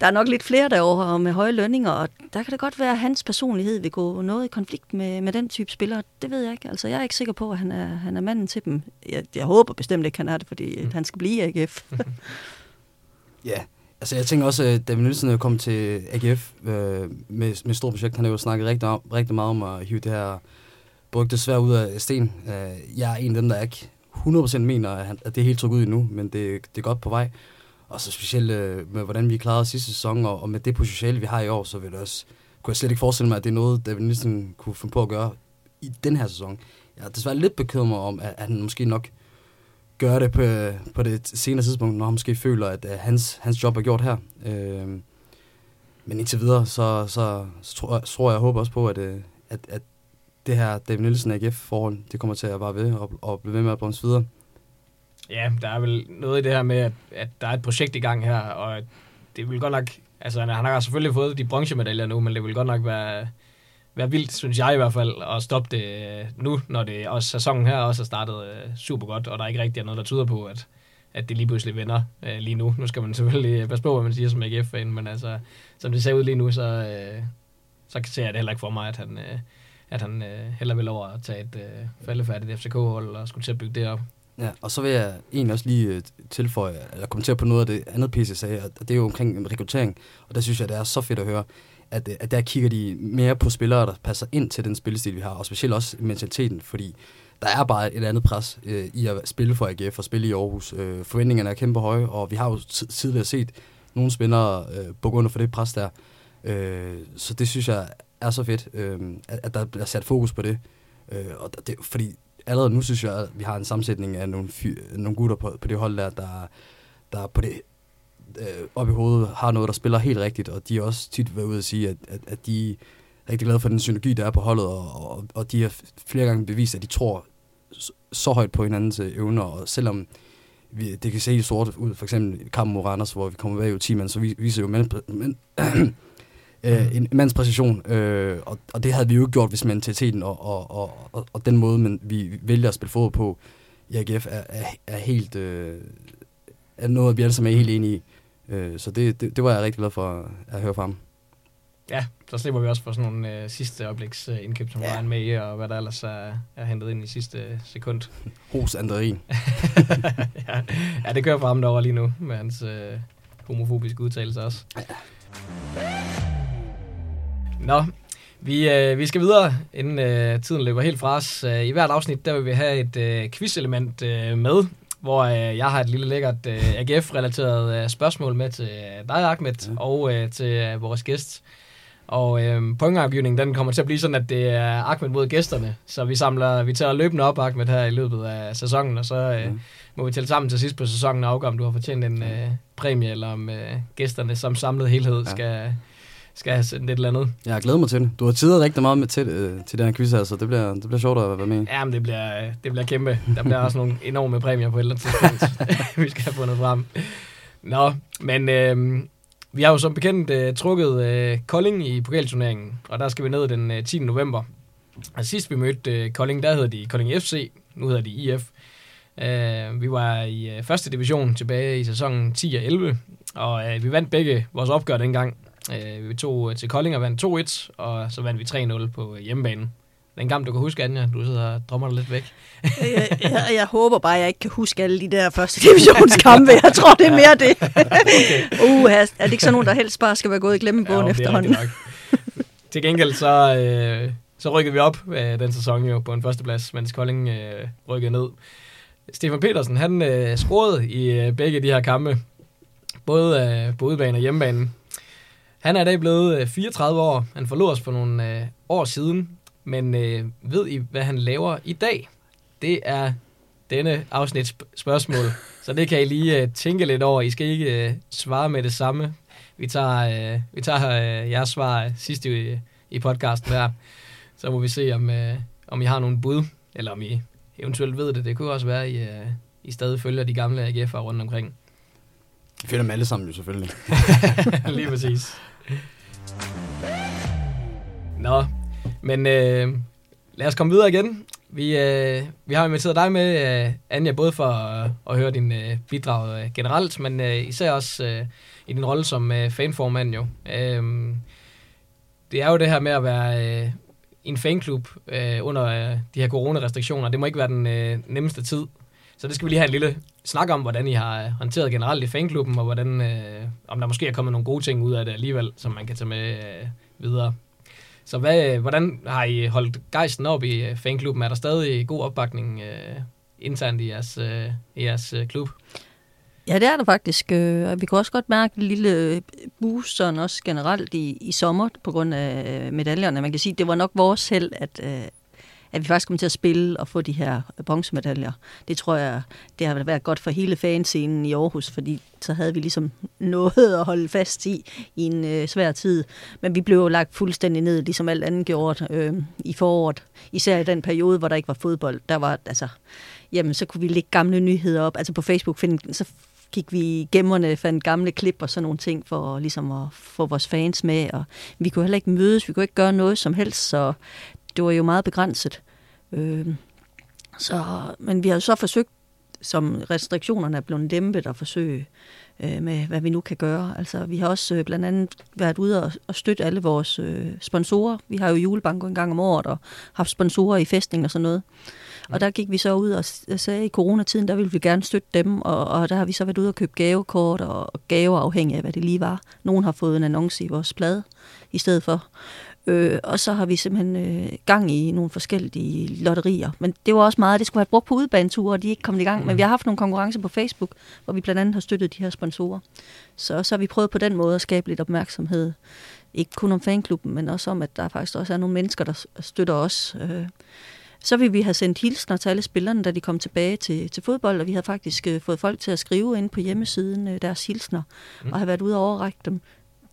der er nok lidt flere derovre med høje lønninger, og der kan det godt være, at hans personlighed vil gå noget i konflikt med, med den type spillere. Det ved jeg ikke. Altså, jeg er ikke sikker på, at han er, han er manden til dem. Jeg, jeg håber bestemt ikke, han er det, fordi mm. han skal blive AGF. ja, altså jeg tænker også, at David Nielsen er kommet til AGF øh, med, med stort projekt. Han har jo snakket rigtig, rigtig meget om at hive det her brugte svært ud af sten. Øh, jeg er en af dem, der ikke 100% mener, at, han, at det er helt trukket ud endnu, men det, det er godt på vej. Og så specielt øh, med, hvordan vi klarede sidste sæson, og, og med det potentiale, vi har i år, så vil det også, kunne jeg slet ikke forestille mig, at det er noget, David Nielsen kunne finde på at gøre i den her sæson. Jeg er desværre lidt bekymret om, at, at han måske nok gør det på, øh, på det senere tidspunkt, når han måske føler, at, at hans, hans job er gjort her. Øh, men indtil videre, så, så, så tror, tror jeg, og håber også på, at, øh, at, at det her David Nielsen AGF-forhold, det kommer til at bare ved og, og blive ved med at bremse videre. Ja, der er vel noget i det her med, at, at der er et projekt i gang her, og det vil godt nok, altså han har selvfølgelig fået de bronzemedaljer nu, men det vil godt nok være, være vildt, synes jeg i hvert fald, at stoppe det øh, nu, når det også sæsonen her også er startet øh, super godt, og der er ikke rigtig noget, der tyder på, at, at det lige pludselig vender øh, lige nu. Nu skal man selvfølgelig øh, passe på, hvad man siger som AGF-fan, men altså, som det ser ud lige nu, så, øh, så ser jeg det heller ikke for mig, at han, øh, at han øh, heller vil over at tage et øh, faldefærdigt FCK-hold og skulle til at bygge det op. Ja, og så vil jeg egentlig også lige øh, tilføje, eller kommentere på noget af det andet PC sagde, og det er jo omkring øh, rekruttering, og der synes jeg, det er så fedt at høre, at, øh, at der kigger de mere på spillere, der passer ind til den spillestil, vi har, og specielt også mentaliteten, fordi der er bare et andet pres øh, i at spille for AGF og spille i Aarhus. Øh, forventningerne er kæmpe høje, og vi har jo tidligere set nogle spillere øh, på grund af for det pres der. Øh, så det synes jeg er så fedt, øh, at, at der bliver sat fokus på det. Øh, og det, fordi allerede nu synes jeg, at vi har en sammensætning af nogle, fy, nogle gutter på, på det hold der, der, der på det øh, op i hovedet har noget, der spiller helt rigtigt, og de har også tit været ude at sige, at, at, at de er rigtig glade for den synergi, der er på holdet, og, og, og de har flere gange bevist, at de tror så højt på hinandens øh, evner, og selvom vi, det kan se i sort ud, for eksempel kampen mod Randers, hvor vi kommer bag i 10 mand, så viser jo men, men, øh, en mands præcision, øh, og, og det havde vi jo ikke gjort, hvis mentaliteten og, og, og, og, og den måde, man, vi vælger at spille fodbold på i AGF, er, er, er helt øh, er noget, vi alle sammen er helt enige i. Øh, så det, det, det var jeg rigtig glad for at høre fra ham. Ja, så slipper vi også for sådan nogle øh, sidste øjebliks øh, indkøb, som ja. var en med og hvad der ellers er, er hentet ind i sidste øh, sekund. Hos Andrein. ja, ja, det kører for ham derovre lige nu, med hans øh, homofobiske udtalelser også. Ja. Nå, vi, øh, vi skal videre, inden øh, tiden løber helt fra os. Øh, I hvert afsnit, der vil vi have et øh, quiz-element øh, med. hvor øh, jeg har et lille lækkert øh, AGF-relateret øh, spørgsmål med til dig, Ahmed, ja. og øh, til øh, vores gæst. Og øh, pointafgivningen, den kommer til at blive sådan, at det er Ahmed mod gæsterne. Så vi samler, vi tager løbende op, Ahmed, her i løbet af sæsonen, og så øh, ja. må vi tælle sammen til sidst på sæsonen og afgøre, om du har fortjent en øh, præmie, eller om øh, gæsterne som samlet helhed ja. skal, skal have sendt et eller andet. Jeg glæder mig til det. Du har tidet rigtig meget med til, øh, til den her quiz her, så det bliver, det bliver sjovt at være med Ja, men det bliver, det bliver kæmpe. Der bliver også nogle enorme præmier på et eller andet tidspunkt, vi skal have fundet frem. Nå, men øh, vi har jo som bekendt uh, trukket uh, Kolding i pokalturneringen, og der skal vi ned den uh, 10. november. Og sidst vi mødte uh, Kolding, der hedder de Kolding FC, nu hedder de IF. Uh, vi var i uh, første division tilbage i sæsonen 10 og 11, og uh, vi vandt begge vores opgør dengang. Uh, vi tog uh, til Kolding og vandt 2-1, og så vandt vi 3-0 på uh, hjemmebanen. Den kamp, du kan huske, Anja. Du sidder og drømmer dig lidt væk. jeg, jeg, jeg håber bare, at jeg ikke kan huske alle de der første divisionskampe. Jeg tror, det er mere det. okay. uh, er det ikke sådan nogen, der helst bare skal være gået i glemmebogen ja, efterhånden? Til gengæld så, øh, så rykkede vi op øh, den sæson jo på en førsteplads, mens Kolding øh, rykkede ned. Stefan Petersen, han øh, scorede i øh, begge de her kampe, både øh, på udebane og hjemmebane. Han er i dag blevet øh, 34 år. Han forlod os for nogle øh, år siden, men øh, ved I, hvad han laver i dag? Det er denne afsnits spørgsmål. Så det kan I lige øh, tænke lidt over. I skal ikke øh, svare med det samme. Vi tager, øh, vi tager øh, jeres svar sidst i, i podcasten her. Så må vi se, om, øh, om I har nogle bud, eller om I eventuelt ved det. Det kunne også være, at I, øh, I stadig følger de gamle AGF'er rundt omkring. Vi finder dem alle sammen jo selvfølgelig. lige præcis. Nå, men øh, lad os komme videre igen. Vi, øh, vi har inviteret dig med, øh, Anja, både for at, at høre din øh, bidrag øh, generelt, men øh, især også øh, i din rolle som øh, fanformand jo. Øh, det er jo det her med at være øh, en fanklub øh, under øh, de her coronarestriktioner. Det må ikke være den øh, nemmeste tid. Så det skal vi lige have en lille snakke om, hvordan I har håndteret generelt i fanklubben, og hvordan, øh, om der måske er kommet nogle gode ting ud af det alligevel, som man kan tage med øh, videre. Så hvad, øh, hvordan har I holdt gejsten op i øh, fanklubben? Er der stadig god opbakning øh, internt i jeres, øh, i jeres øh, klub? Ja, det er der faktisk. Øh, vi kunne også godt mærke en lille boost sådan også generelt i, i sommer på grund af medaljerne. Man kan sige, at det var nok vores held, at, at vi faktisk kommer til at spille og få de her bronzemedaljer. Det tror jeg, det har været godt for hele fanscenen i Aarhus, fordi så havde vi ligesom noget at holde fast i i en øh, svær tid. Men vi blev jo lagt fuldstændig ned, ligesom alt andet gjort øh, i foråret. Især i den periode, hvor der ikke var fodbold. Der var, altså, jamen, så kunne vi lægge gamle nyheder op. Altså på Facebook, find, så gik vi gemmerne, fandt gamle klip og sådan nogle ting for ligesom at få vores fans med. Og vi kunne heller ikke mødes, vi kunne ikke gøre noget som helst, så det var jo meget begrænset. Øh, så, men vi har jo så forsøgt, som restriktionerne er blevet dæmpet, at forsøge øh, med, hvad vi nu kan gøre. Altså, vi har også øh, blandt andet været ude og, og støtte alle vores øh, sponsorer. Vi har jo julebanko en gang om året og haft sponsorer i festning og sådan noget. Mm. Og der gik vi så ud og sagde, at i coronatiden, der ville vi gerne støtte dem, og, og der har vi så været ude og købe gavekort og, og gaver afhængig af, hvad det lige var. Nogen har fået en annonce i vores plade i stedet for. Øh, og så har vi simpelthen øh, gang i nogle forskellige lotterier. Men det var også meget, det skulle have brugt på udbaneture, og de er ikke kommet i gang. Men vi har haft nogle konkurrencer på Facebook, hvor vi blandt andet har støttet de her sponsorer. Så, så har vi prøvet på den måde at skabe lidt opmærksomhed. Ikke kun om fanklubben, men også om, at der faktisk også er nogle mennesker, der støtter os. Øh, så vil vi have sendt hilsner til alle spillerne, da de kom tilbage til, til fodbold, og vi har faktisk øh, fået folk til at skrive ind på hjemmesiden øh, deres hilsner, mm. og har været ude og overrække dem.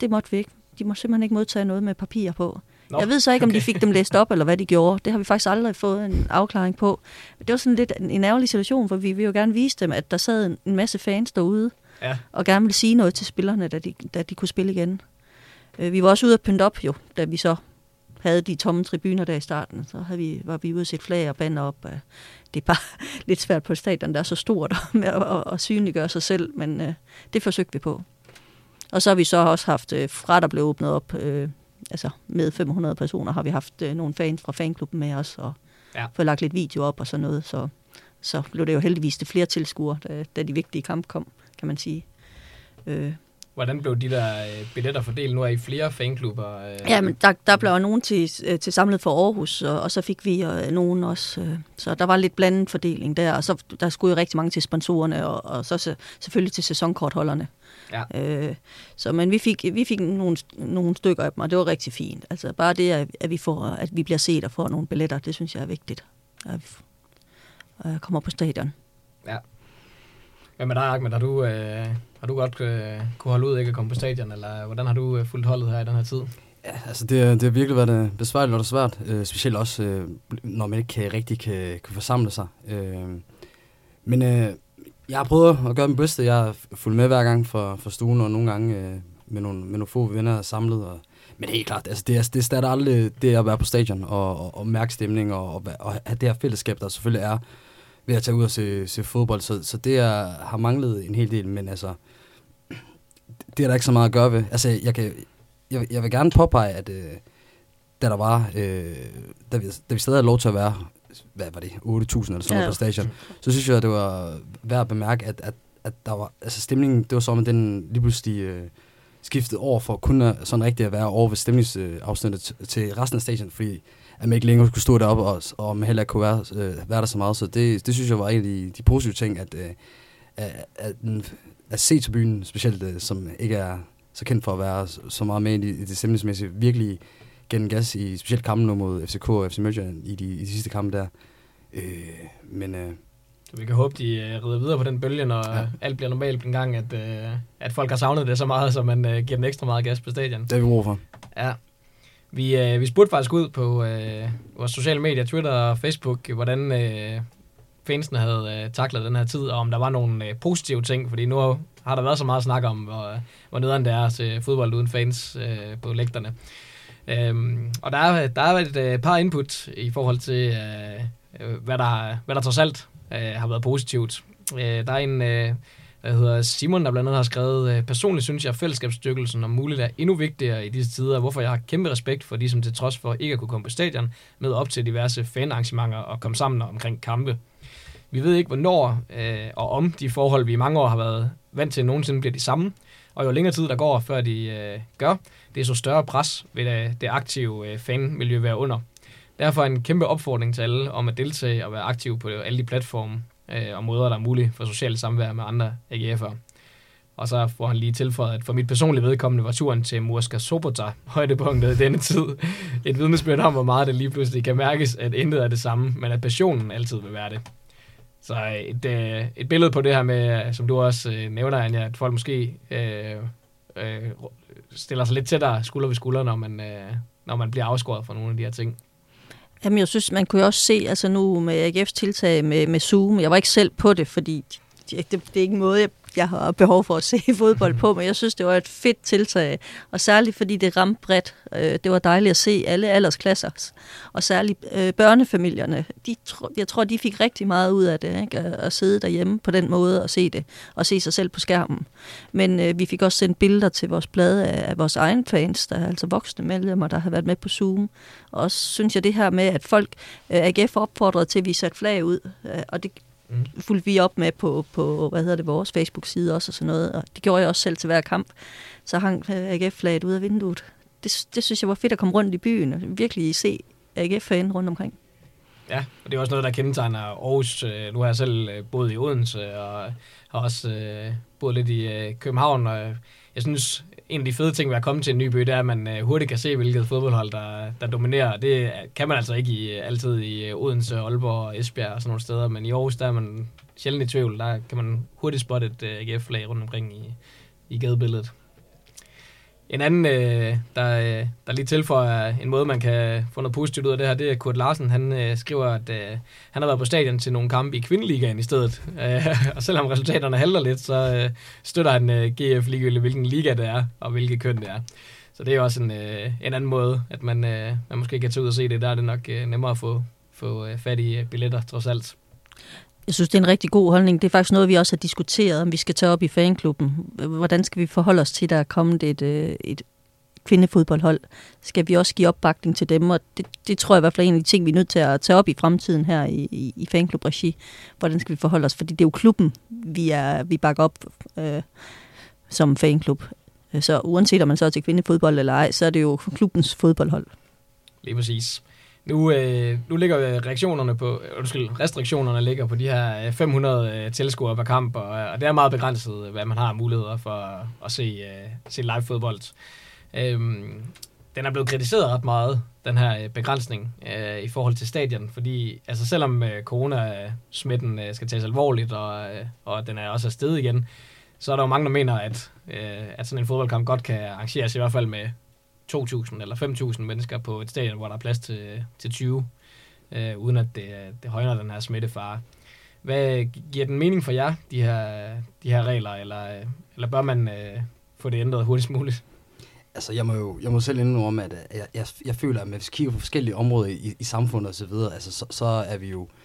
Det måtte vi ikke de må simpelthen ikke modtage noget med papir på. Nå, jeg ved så ikke, om okay. de fik dem læst op, eller hvad de gjorde. Det har vi faktisk aldrig fået en afklaring på. Det var sådan lidt en, en ærgerlig situation, for vi vil jo gerne vise dem, at der sad en, en masse fans derude, ja. og gerne ville sige noget til spillerne, da de, da de kunne spille igen. Øh, vi var også ude at pynte op, jo, da vi så havde de tomme tribuner der i starten. Så havde vi, var vi ude at sætte flag og bander op. Det er bare lidt svært på stadion, der er så stort med at, at, at synliggøre sig selv, men øh, det forsøgte vi på. Og så har vi så også haft, øh, fra der blev åbnet op, øh, altså med 500 personer, har vi haft øh, nogle fans fra fanklubben med os, og ja. fået lagt lidt video op og sådan noget, så, så blev det jo heldigvis til flere tilskuere, da, da de vigtige kamp kom, kan man sige. Øh, hvordan blev de der øh, billetter fordelt? Nu er I flere fanklubber. Øh. Ja, men der, der blev nogen til, øh, til samlet for Aarhus, og, og så fik vi øh, nogen også. Øh, så der var lidt blandet fordeling der, og så der skulle jo rigtig mange til sponsorerne, og, og så, så selvfølgelig til sæsonkortholderne. Ja. Øh, så, men vi fik, vi fik nogle, nogle stykker af dem, og det var rigtig fint. Altså bare det, at, at, vi, får, at vi bliver set og får nogle billetter, det synes jeg er vigtigt. At vi øh, kommer på stadion. Ja. Hvad med dig, Ahmed? Har du, øh, har du godt øh, kunne holde ud ikke at komme på stadion, eller hvordan har du øh, fulgt holdet her i den her tid? Ja, altså det, det har virkelig været øh, besværligt og svært, øh, specielt også, øh, når man ikke kan, rigtig kan, kan forsamle sig. Øh, men øh, jeg har prøvet at gøre min bedste. Jeg har fulgt med hver gang for, for stuen, og nogle gange øh, med, nogle, med nogle få venner samlet. Og, men helt klart, altså det, er, det starter aldrig det at være på stadion og, og, og mærke stemning og, og, og have det her fællesskab, der selvfølgelig er ved at tage ud og se, se fodbold. Så, så det er, har manglet en hel del, men altså, det er der ikke så meget at gøre ved. Altså, jeg, kan, jeg, jeg vil gerne påpege, at øh, da der var, øh, da, vi, da vi stadig havde lov til at være, hvad var det, 8.000 eller sådan noget Ja. på station, så synes jeg, at det var værd at bemærke, at, at, at der var, altså stemningen, det var som, at den lige pludselig øh, skiftede over for kun at, sådan rigtigt at være over ved stemningsafsnittet øh, til resten af station, fordi at man ikke længere skulle stå deroppe, og, og man heller ikke kunne være, øh, være der så meget. Så det, det synes jeg var en af de, de positive ting, at, øh, at, at, at se til byen, specielt øh, som ikke er så kendt for at være så- meget med i, i det stemningsmæssige, virkelig gennem gas i specielt kampen mod FCK og FC Midtjylland i de, i de sidste kampe der. Øh, men øh, Så vi kan håbe, de øh, rider videre på den bølge, når Ja. alt bliver normalt en gang, at, øh, at folk har savnet det så meget, så man øh, giver dem ekstra meget gas på stadion. det har vi brug for. Ja. Vi, øh, vi spurgte faktisk ud på øh, vores sociale medier, Twitter og Facebook, hvordan øh, fansene havde øh, taklet den her tid, og om der var nogle øh, positive ting, fordi nu har der været så meget snak om, hvor, hvor nederen det er at se fodbold uden fans øh, på lægterne. Øhm, og der er, der er et øh, par input i forhold til, øh, øh, hvad, der, hvad der trods alt øh, har været positivt. Øh, der er en, øh, der hedder Simon, der blandt andet har skrevet, øh, personligt synes jeg, at fællesskabsstyrkelsen om muligt er endnu vigtigere i disse tider, hvorfor jeg har kæmpe respekt for de, som til trods for ikke at kunne komme på stadion, med op til diverse fanarrangementer og komme sammen omkring kampe. Vi ved ikke, hvornår øh, og om de forhold, vi i mange år har været vant til, nogensinde bliver de samme. Og jo længere tid der går, før de øh, gør, det er så større pres vil øh, det aktive øh, fanmiljø være under. Derfor en kæmpe opfordring til alle om at deltage og være aktiv på alle de platforme øh, og måder, der er mulige for socialt samvær med andre AGF'ere. Og så får han lige tilføjet, at for mit personlige vedkommende var turen til Murska Sobota højdepunktet i denne tid. Et vidnesbyrd om, hvor meget det lige pludselig kan mærkes, at intet er det samme, men at passionen altid vil være det. Så øh, et, øh, et billede på det her med, øh, som du også øh, nævner, Anja, at folk måske øh, øh, stiller sig lidt tættere skulder ved skulder, når man, øh, når man bliver afskåret fra nogle af de her ting. Jamen, jeg synes, man kunne jo også se, altså nu med AGF's tiltag med, med Zoom, jeg var ikke selv på det, fordi det, det, det er ikke en måde, jeg, jeg har behov for at se fodbold på, men jeg synes, det var et fedt tiltag, og særligt fordi det ramte bredt. Øh, det var dejligt at se alle aldersklasser, og særligt øh, børnefamilierne. De, jeg tror, de fik rigtig meget ud af det, ikke? At, sidde derhjemme på den måde og se det, og se sig selv på skærmen. Men øh, vi fik også sendt billeder til vores blade af, af vores egen fans, der er altså voksne medlemmer, der har været med på Zoom. Og også synes jeg det her med, at folk, øh, AGF opfordrede til, at vi satte flag ud, øh, og det Mm. fulgte vi op med på, på hvad hedder det, vores Facebook-side også og sådan noget, og det gjorde jeg også selv til hver kamp. Så hang øh, AGF-flaget ud af vinduet. Det, det synes jeg var fedt at komme rundt i byen og virkelig se AGF-fan rundt omkring. Ja, og det er også noget, der kendetegner Aarhus. Øh, Nu har jeg selv øh, boet i Odense, og har også øh, boet lidt i øh, København, og jeg synes, en af de fede ting ved at komme til en ny by, det er, at man øh, hurtigt kan se, hvilket fodboldhold, der, der dominerer. Det øh, kan man altså ikke i, øh, altid i Odense, Aalborg Esbjerg og sådan nogle steder, men i Aarhus, der er man sjældent i tvivl. Der kan man hurtigt spotte et AGF-flag rundt omkring i, i gadebilledet. En anden, øh, der, øh, der lige tilføjer en måde, man kan få noget positivt ud af det her, det er Kurt Larsen. Han øh, skriver, at øh, han har været på stadion til nogle kampe i kvindeligaen i stedet. Øh, og selvom resultaterne halter lidt, så øh, støtter han øh, GF ligegyldigt, hvilken liga det er, og hvilket køn det er. Så det er også en, øh, en anden måde, at man, øh, man måske kan tage ud og se det. Der er det nok øh, nemmere at få, få øh, fat i øh, billetter, trods alt. Jeg synes, det er en rigtig god holdning. Det er faktisk noget, vi også har diskuteret, om vi skal tage op i fanklubben. Hvordan skal vi forholde os til, at der er kommet et, øh, et kvindefodboldhold? Skal vi også give opbakning til dem? Og det, det tror jeg i hvert fald er en af de ting, vi er nødt til at tage op i fremtiden her i, i, i fanklub-regi. Hvordan skal vi forholde os? Fordi det er jo klubben, vi, er, vi bakker op øh, som fanklub. Så uanset om man så er til kvindefodbold eller ej, så er det jo klubbens fodboldhold. Lige præcis. Nu, øh, nu ligger øh, reaktionerne på, øh, undskyld, restriktionerne ligger på de her øh, 500 øh, tilskuere per kamp, og, og det er meget begrænset, hvad man har muligheder for at, at se, øh, se live fodbold. Øhm, den er blevet kritiseret ret meget, den her øh, begrænsning øh, i forhold til stadion, fordi altså selvom øh, corona-smitten øh, skal tages alvorligt, og, øh, og den er også afsted igen, så er der jo mange, der mener, at, øh, at sådan en fodboldkamp godt kan arrangeres i hvert fald med 2.000 eller 5.000 mennesker på et stadion, hvor der er plads til, til 20, øh, uden at det, det højner den her smittefare. Hvad giver den mening for jer, de her, de her regler, eller, eller bør man øh, få det ændret hurtigst muligt? Altså, jeg må jo jeg må selv indrømme, at øh, jeg, jeg, jeg føler, at hvis vi kigger på forskellige områder i, i samfundet og så videre, altså, så, så er vi jo... øh,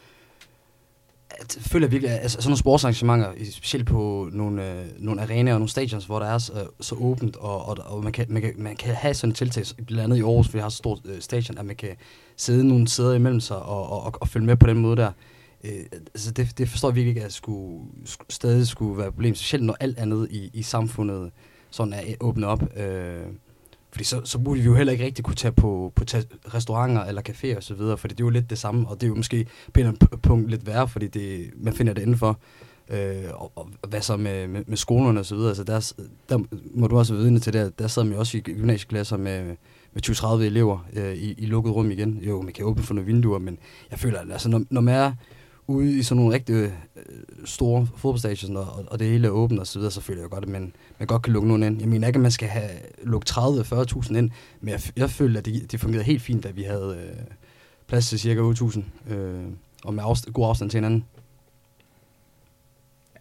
jeg føler virkelig, at altså, sådan nogle sportsarrangementer, i- specielt på nogle, øh, nogle arenaer og nogle stadions, hvor der er så, øh, så åbent, og, og, og man, kan, man, kan, man kan have sådan et tiltag, blandt andet i Aarhus, fordi vi har så stort øh, stadion, at man kan sidde nogle sæder imellem sig og, og, og, og følge med på den måde der. Øh, altså det, det forstår jeg virkelig ikke, at skulle, skulle, stadig skulle være et problem, specielt når alt andet i, i samfundet sådan er åbnet op. Øh, fordi så, så burde vi jo heller ikke rigtig kunne tage på, på tage restauranter eller caféer og så videre, fordi det er jo lidt det samme, og det er jo måske på en eller anden punkt lidt værre, fordi det, man finder det indenfor. Øh, og, og, hvad så med, med, med skolerne og så videre, altså der, der må du også være vidne til det, der sidder man jo også i gymnasieklasser med, med 20-30 elever øh, i, i lukket rum igen. Jo, man kan åbne for nogle vinduer, men jeg føler, altså, når, når man er ude i sådan nogle rigtig øh, store fodboldstadion, og, og det hele er åbent og så videre, så føler jeg godt, at man, man godt kan lukke nogen ind. Jeg mener ikke, at man skal have lukke 30-40.000 ind, men jeg, jeg føler, at det, det fungerede helt fint, da vi havde øh, plads til cirka 8.000, øh, og med afst- god afstand til hinanden.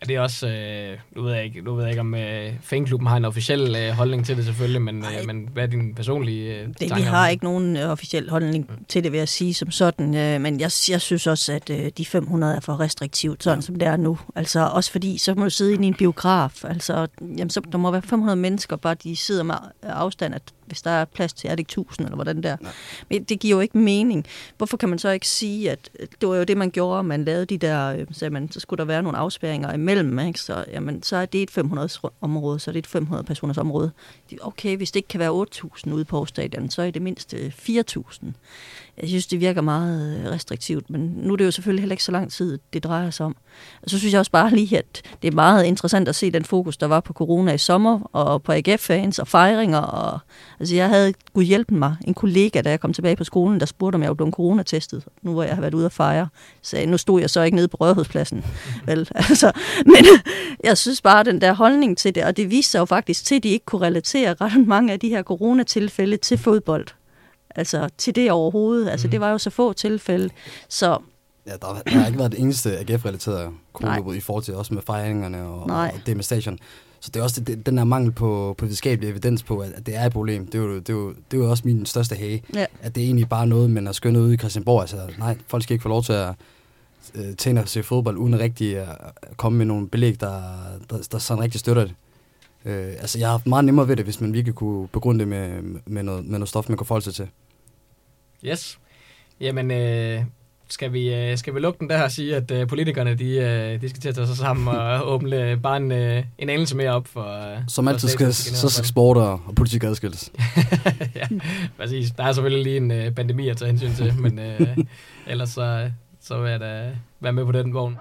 Er det også, øh, nu, ved jeg ikke, nu ved jeg ikke, om øh, fanklubben har en officiel øh, holdning til det selvfølgelig, men, øh, men hvad er din personlige øh, Det, vi om har ikke nogen øh, officiel holdning til det, vil jeg sige som sådan. Øh, men jeg, jeg synes også, at øh, de 500 er for restriktivt, sådan ja. som det er nu. Altså også fordi, så må du sidde inde i en biograf. Altså, jamen, så, der må være 500 mennesker, bare de sidder med afstand, at hvis der er plads til, er det ikke 1000 eller hvordan der. Nej. Men det giver jo ikke mening. Hvorfor kan man så ikke sige, at det var jo det, man gjorde, man lavede de der, øh, så, man, så skulle der være nogle afspærringer imellem, ikke? Så, jamen, så er det et 500 område, så er det et 500 personers område. Okay, hvis det ikke kan være 8.000 ude på stadion, så er det mindst øh, 4.000. Jeg synes, det virker meget øh, restriktivt, men nu er det jo selvfølgelig heller ikke så lang tid, det drejer sig om. Og så synes jeg også bare lige, at det er meget interessant at se den fokus, der var på corona i sommer, og på AGF-fans og fejringer. Og, altså jeg havde, gud hjælpe mig, en kollega, da jeg kom tilbage på skolen, der spurgte, om jeg var blevet coronatestet, nu hvor jeg har været ude at fejre. Så nu stod jeg så ikke nede på Rådhuspladsen. Vel, altså, men jeg synes bare, den der holdning til det, og det viste sig jo faktisk til, at de ikke kunne relatere ret mange af de her coronatilfælde til fodbold. Altså til det overhovedet. Altså det var jo så få tilfælde. Så Ja, der, der har ikke været det eneste AGF-relateret coronaudbrud i forhold til også med fejringerne og, Nej. og det med stadion. Så det er også det, den her mangel på, på videnskabelig evidens på, at, at det er et problem. Det er, jo, det, er jo, det er jo også min største hage. Ja. At det er egentlig bare noget, man er skønnet ude i Christianborg. Altså, nej, folk skal ikke få lov til at øh, tænde og se fodbold, uden rigtig at komme med nogle belæg, der, der, der sådan rigtig støtter det. Øh, altså, jeg har haft meget nemmere ved det, hvis man virkelig kunne begrunde det med, med, noget, med noget stof, man kunne forholde sig til. Yes. Jamen, øh, skal, vi, øh, skal vi lukke den der og sige, at øh, politikerne de, øh, de skal til at tage sig sammen og åbne øh, bare en, øh, en anelse mere op for... Øh, Som for altid skal, så skal sport og, og politik adskilles. ja, præcis. Der er selvfølgelig lige en øh, pandemi at tage hensyn til, men øh, ellers så, så vil jeg da være med på den vogn.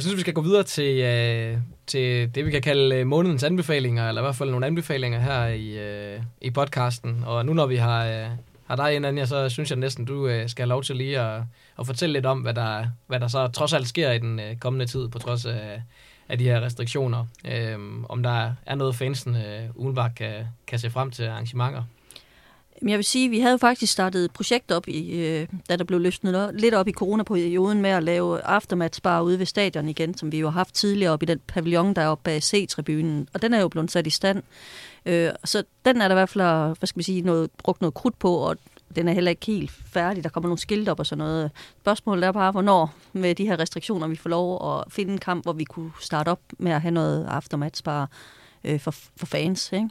Jeg synes, vi skal gå videre til, øh, til det, vi kan kalde øh, månedens anbefalinger, eller i hvert fald nogle anbefalinger her i, øh, i podcasten. Og nu når vi har, øh, har dig ind, Anja, så synes jeg næsten, du øh, skal have lov til lige at, at fortælle lidt om, hvad der, hvad der så trods alt sker i den øh, kommende tid, på trods af, af de her restriktioner. Øh, om der er noget, fansen øh, udenbart kan, kan se frem til arrangementer. Men jeg vil sige, at vi havde faktisk startet et projekt op, i, øh, da der blev løsnet op, lidt op i coronaperioden med at lave aftermatchbar ude ved stadion igen, som vi jo har haft tidligere op i den pavillon, der er oppe bag C-tribunen. Og den er jo blevet sat i stand. Øh, så den er der i hvert fald, hvad skal man sige, noget, brugt noget krudt på, og den er heller ikke helt færdig. Der kommer nogle skilte op og sådan noget. Spørgsmålet er bare, hvornår med de her restriktioner, vi får lov at finde en kamp, hvor vi kunne starte op med at have noget aftermatchbar øh, for, for fans. Ikke?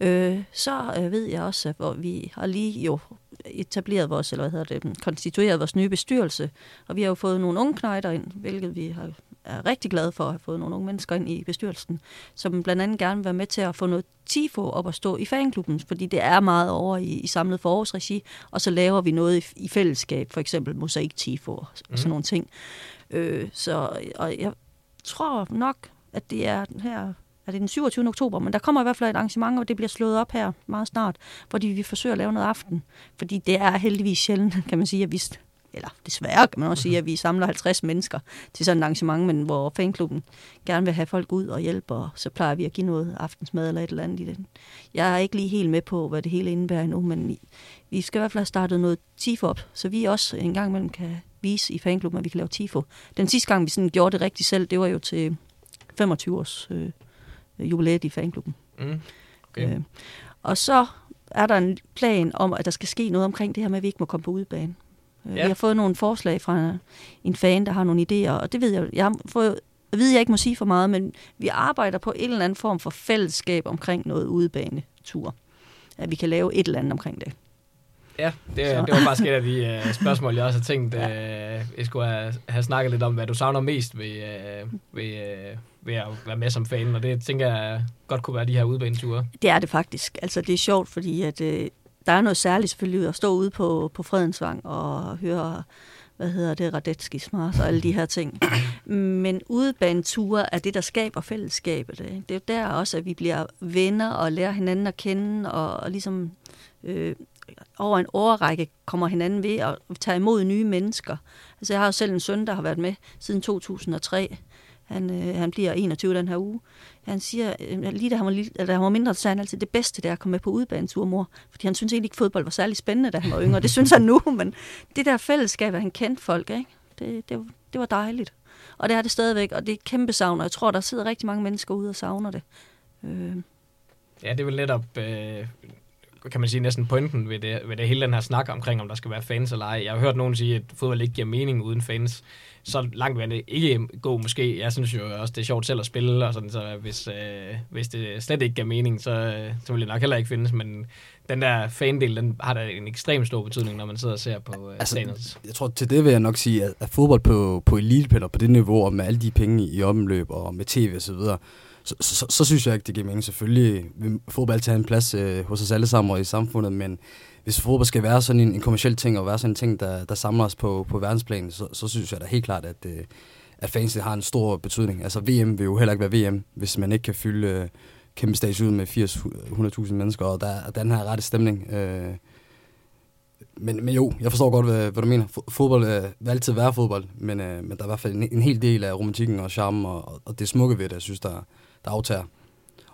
Øh, så øh, ved jeg også, at hvor vi har lige jo etableret vores, eller hvad hedder det, konstitueret vores nye bestyrelse, og vi har jo fået nogle unge knejder ind, hvilket vi har er rigtig glade for at have fået nogle unge mennesker ind i bestyrelsen, som blandt andet gerne vil være med til at få noget TIFO op at stå i fanklubben, fordi det er meget over i, i samlet forårsregi, og så laver vi noget i, i fællesskab, for eksempel mosaik TIFO og mm. sådan nogle ting. Øh, så og jeg tror nok, at det er her er det den 27. oktober, men der kommer i hvert fald et arrangement, og det bliver slået op her meget snart, fordi vi forsøger at lave noget aften. Fordi det er heldigvis sjældent, kan man sige, at vi eller desværre kan man også sige, at vi samler 50 mennesker til sådan et arrangement, men hvor fanklubben gerne vil have folk ud og hjælpe, og så plejer vi at give noget aftensmad eller et eller andet i den. Jeg er ikke lige helt med på, hvad det hele indebærer endnu, men vi skal i hvert fald have startet noget TIFO op, så vi også en gang imellem kan vise i fanklubben, at vi kan lave TIFO. Den sidste gang, vi sådan gjorde det rigtigt selv, det var jo til 25 års øh, jubilæet i fanklubben. Mm. Okay. Øh, og så er der en plan om, at der skal ske noget omkring det her med, at vi ikke må komme på udebane. Øh, ja. Vi har fået nogle forslag fra en fan, der har nogle idéer, og det ved jeg, jeg har fået jeg ved, jeg ikke må sige for meget, men vi arbejder på en eller anden form for fællesskab omkring noget udebanetur. At vi kan lave et eller andet omkring det. Ja, det, det var faktisk et af de uh, spørgsmål, jeg også har tænkt, ja. uh, jeg skulle have, have snakket lidt om, hvad du savner mest ved, uh, ved, uh, ved at være med som fan, og det tænker jeg godt kunne være de her udebaneture. Det er det faktisk. Altså, det er sjovt, fordi at, uh, der er noget særligt selvfølgelig at stå ude på, på Fredensvang og høre, hvad hedder det, Radetskis Mars og alle de her ting. Men udebaneture er det, der skaber fællesskabet. Ikke? Det er jo der også, at vi bliver venner og lærer hinanden at kende og, og ligesom øh, over en årrække kommer hinanden ved at tage imod nye mennesker. Altså jeg har jo selv en søn, der har været med siden 2003. Han, øh, han bliver 21 den her uge. Han siger, øh, lige da han var, da han var mindre, så sagde han altid, det bedste det er at komme med på udbanetur, mor. Fordi han synes egentlig ikke, fodbold var særlig spændende, da han var yngre. Det synes han nu, men det der fællesskab, at han kendte folk, ikke? Det, det, det var dejligt. Og det er det stadigvæk, og det er et kæmpe savn, og jeg tror, der sidder rigtig mange mennesker ude og savner det. Øh. Ja, det er vel netop, øh, kan man sige, næsten pointen ved det, ved det hele den her snak omkring, om der skal være fans eller ej. Jeg har hørt nogen sige, at fodbold ikke giver mening uden fans så langt vil det ikke gå måske. Jeg synes jo også, det er sjovt selv at spille, og sådan, så hvis, øh, hvis det slet ikke giver mening, så, så vil det nok heller ikke findes, men den der fandel, den har da en ekstrem stor betydning, når man sidder og ser på øh, altså, stadions. Jeg tror, til det vil jeg nok sige, at, at fodbold på, på elitepiller, på det niveau, og med alle de penge i omløb, og med tv og så videre, så, så, så, så synes jeg ikke, det giver mening. Selvfølgelig vil fodbold tage en plads øh, hos os alle sammen og i samfundet, men hvis fodbold skal være sådan en, en kommersiel ting, og være sådan en ting, der, der samler os på, på verdensplan, så, så synes jeg da helt klart, at, øh, at fans har en stor betydning. Altså VM vil jo heller ikke være VM, hvis man ikke kan fylde øh, kæmpe stage ud med 80-100.000 mennesker, og der er den her rette stemning. Øh, men, men jo, jeg forstår godt, hvad, hvad du mener. Fodbold øh, vil altid være fodbold, men, øh, men der er i hvert fald en, en hel del af romantikken og charmen og, og det smukke ved det, jeg synes, der, der aftager.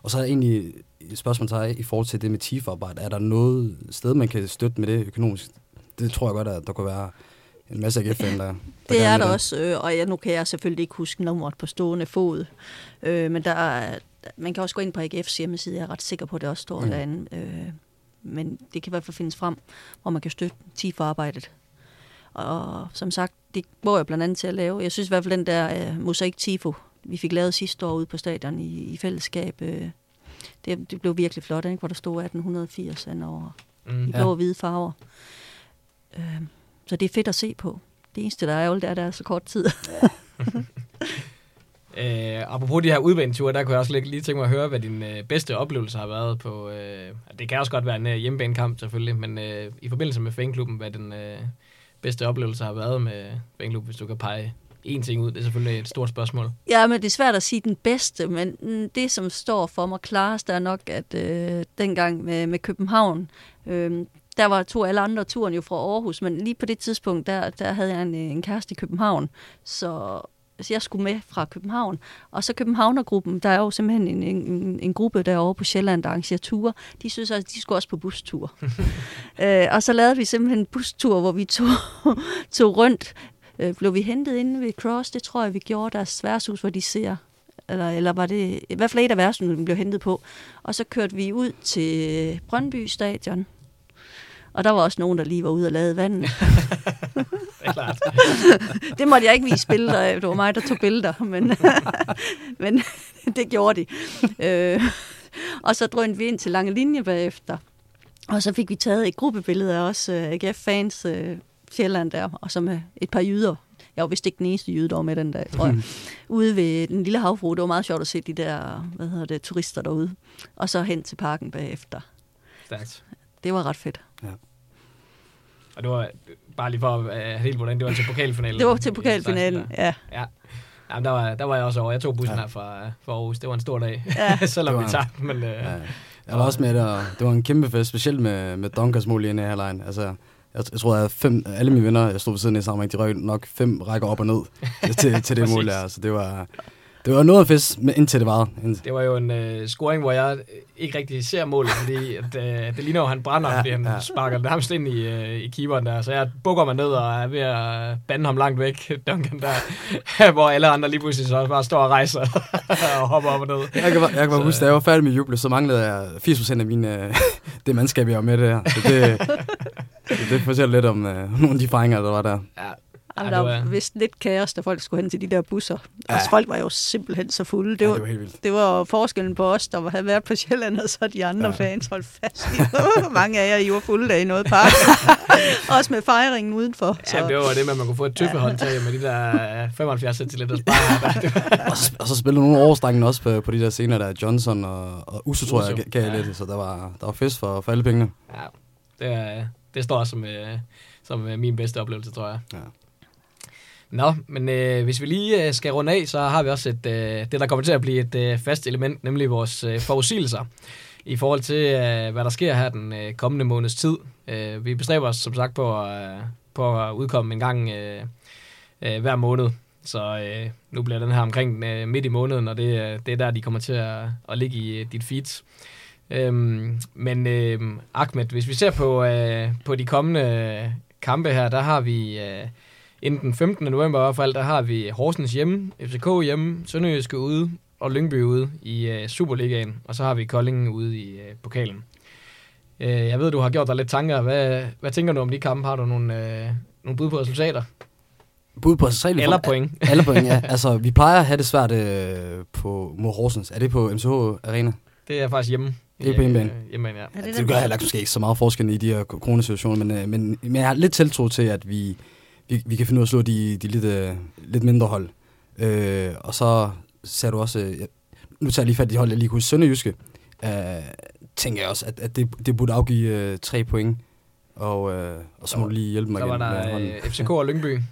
Og så er der egentlig et spørgsmål til dig i forhold til det med TIF-arbejde. Er der noget sted, man kan støtte med det økonomisk? Det tror jeg godt, at der kunne være en masse af FN, der, der Det er der det. også, øh, og ja, nu kan jeg selvfølgelig ikke huske nummeret på stående fod. Øh, men der er, man kan også gå ind på AGF's hjemmeside, jeg er ret sikker på, at det også står mm. derinde. Øh, men det kan i hvert fald findes frem, hvor man kan støtte TIF-arbejdet. Og som sagt, det går jeg blandt andet til at lave. Jeg synes i hvert fald, den der uh, mosaik TIFO, vi fik lavet sidste år ude på stadion i, i fællesskab, uh, det, det blev virkelig flot, ikke? hvor der stod 1880 over mm, i blå ja. og hvide farver. Øh, så det er fedt at se på. Det eneste, der er ærgerligt, er, at der er så kort tid. Øh, apropos de her udbaneture, der kunne jeg også lige, lige tænke mig at høre, hvad din øh, bedste oplevelse har været på... Øh, det kan også godt være en øh, hjemmebanekamp selvfølgelig, men øh, i forbindelse med fanklubben, hvad den øh, bedste oplevelse har været med fanklubben, hvis du kan pege en ting ud. Det er selvfølgelig et stort spørgsmål. Ja, men det er svært at sige den bedste, men det, som står for mig klarest, er nok, at øh, dengang med, med København, øh, der var to alle andre turen jo fra Aarhus, men lige på det tidspunkt, der, der havde jeg en, en kæreste i København, så så jeg skulle med fra København. Og så Københavnergruppen, der er jo simpelthen en, en, en gruppe derovre på Sjælland, der arrangerer ture. De synes at de skulle også på bustur. øh, og så lavede vi simpelthen en bustur, hvor vi tog, tog rundt øh, blev vi hentet inde ved Cross, det tror jeg, vi gjorde deres værtshus, hvor de ser, eller, eller var det, i hvert fald et af værtshusene, vi blev hentet på. Og så kørte vi ud til Brøndby Stadion, og der var også nogen, der lige var ude og lade vandet. det er klart. det måtte jeg ikke vise billeder af. Det var mig, der tog billeder, men, men det gjorde de. Øh, og så drønte vi ind til lange linje bagefter. Og så fik vi taget et gruppebillede af os uh, AGF-fans uh, Sjælland der, og så med et par jyder. Jeg var vist ikke den eneste jyde, der var med den dag, tror jeg. Ude ved den lille havfru. Det var meget sjovt at se de der, hvad hedder det, turister derude. Og så hen til parken bagefter. Stærkt. Det var ret fedt. Og det var bare lige for at have helt hvordan, det var til pokalfinalen. Det var til pokalfinalen, ja. Ja. Jamen, der var, der var jeg også over. Jeg tog bussen ja. her fra, fra Aarhus. Det var en stor dag, Ja. selvom vi tabte. Men, øh, Ja. Jeg var også med der. Det var en kæmpe fest, specielt med, med Dunkers mål i halvlejen. Altså, jeg, jeg tror, at fem, alle mine venner, jeg stod ved siden af sammen, de røg nok fem rækker op og ned til, til det mål der. Så det var, det var noget af fest, men indtil det var. Indtil. Det var jo en øh, scoring, hvor jeg ikke rigtig ser målet, fordi at, øh, det ligner jo, han brænder, ja, fordi han ja. sparker nærmest ind i, øh, i keeperen der. Så jeg bukker mig ned og er ved at bande ham langt væk, Duncan der, hvor alle andre lige pludselig så bare står og rejser og hopper op og ned. Jeg kan, bare- jeg kan bare Så- huske, da jeg var færdig med juble, så manglede jeg 80% af mine, øh, det mandskab, jeg var med der. Så det, det fortæller lidt om øh, nogle af de fejringer, der var der. Ja, Jamen, Ja, der det var vist lidt kaos, da folk skulle hen til de der busser. Ja. Ja. Altså, folk var jo simpelthen så fulde. Det Ja, var, det var helt vildt. det var forskellen på os, der havde været på Sjælland, og så de andre ja. Ja. fans holdt fast i. Mange af jer, I var fulde af i noget park. Også med fejringen udenfor. ja, det var det med, at man kunne få et tøffehåndtag med de der øh, 75 centiliter sparer. Der. Det var, Og så, og så spillede nogle overstrækken også på, på de der scener der. Johnson og, og Uso, tror jeg, gav ja. lidt. Så der var, der var fest for, for alle pengene. ja, det, er, det står som, øh, som øh, min bedste oplevelse, tror jeg. Ja. Nå, men øh, hvis vi lige øh, skal runde af, så har vi også et, øh, det, der kommer til at blive et øh, fast element, nemlig vores øh, forudsigelser i forhold til, øh, hvad der sker her den øh, kommende måneds tid. Øh, vi bestræber os som sagt på at, øh, på at udkomme en gang øh, øh, hver måned. Så øh, nu bliver den her omkring øh, midt i måneden, og det, øh, det er der, de kommer til at, at ligge i øh, dit feed. Øhm, men øh, Ahmed, hvis vi ser på, øh, på de kommende øh, kampe her, der har vi øh, inden den 15. november i hvert fald, der har vi Horsens hjemme, FCK hjemme, Sønderjyske ude og Lyngby ude i øh, Superligaen, og så har vi Kolding ude i øh, pokalen. Øh, jeg ved, du har gjort dig lidt tanker. Hvad, hvad tænker du om de kampe? Har du nogle, øh, nogle bud på resultater? Bud på resultatet. Eller point? Alle point, ja. Altså, vi plejer at have det svært øh, på, mod Horsens. Er det på MCH Arena? Det er faktisk hjemme. Det er på hjemmebane. Øh, hjemmebane, ja. Ja, Det, det gør heller ikke måske ikke så meget forskel i de her coronasituationer, men, øh, men, men jeg har lidt tiltro til, at vi, vi, vi kan finde ud af at slå de, de lidt, øh, lidt mindre hold. Øh, og så ser du også, øh, nu tager jeg lige fat i de hold, jeg lige kunne Sønderjyske, øh, tænker jeg også, at, at det, det burde afgive øh, tre point. Og, øh, og så må du lige hjælpe mig Så var igen med der hånden. øh, FCK og Lyngby.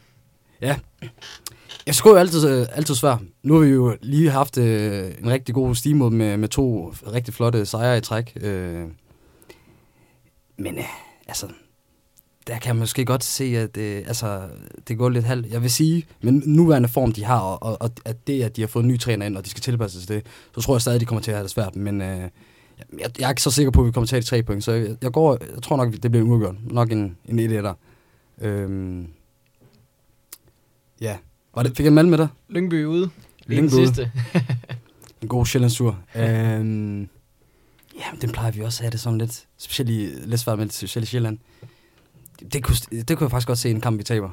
Ja. Jeg skulle jo altid, øh, altid svær. Nu har vi jo lige haft øh, en rigtig god stigmod med, med to rigtig flotte sejre i træk. Øh, men øh, altså, der kan man måske godt se, at øh, altså, det går lidt halvt. Jeg vil sige, men nuværende form, de har, og, og, og at det, at de har fået en ny træner ind, og de skal tilpasse sig til det, så tror jeg stadig, de kommer til at have det svært. Men øh, jeg, jeg er ikke så sikker på, at vi kommer til at have de tre point, så jeg, jeg, går, jeg tror nok, det bliver en uafgjort. Nok en, en 1 der. Øhm, ja. Var det, fik jeg en mand med dig? Lyngby ude. Den Lyngby ude. sidste. En god Sjællandstur. øhm, ja, den plejer vi også at have det sådan lidt. Specielt i, lidt svært med specielt i Sjælland. Det, det, kunne, det kunne jeg faktisk godt se en kamp, vi taber.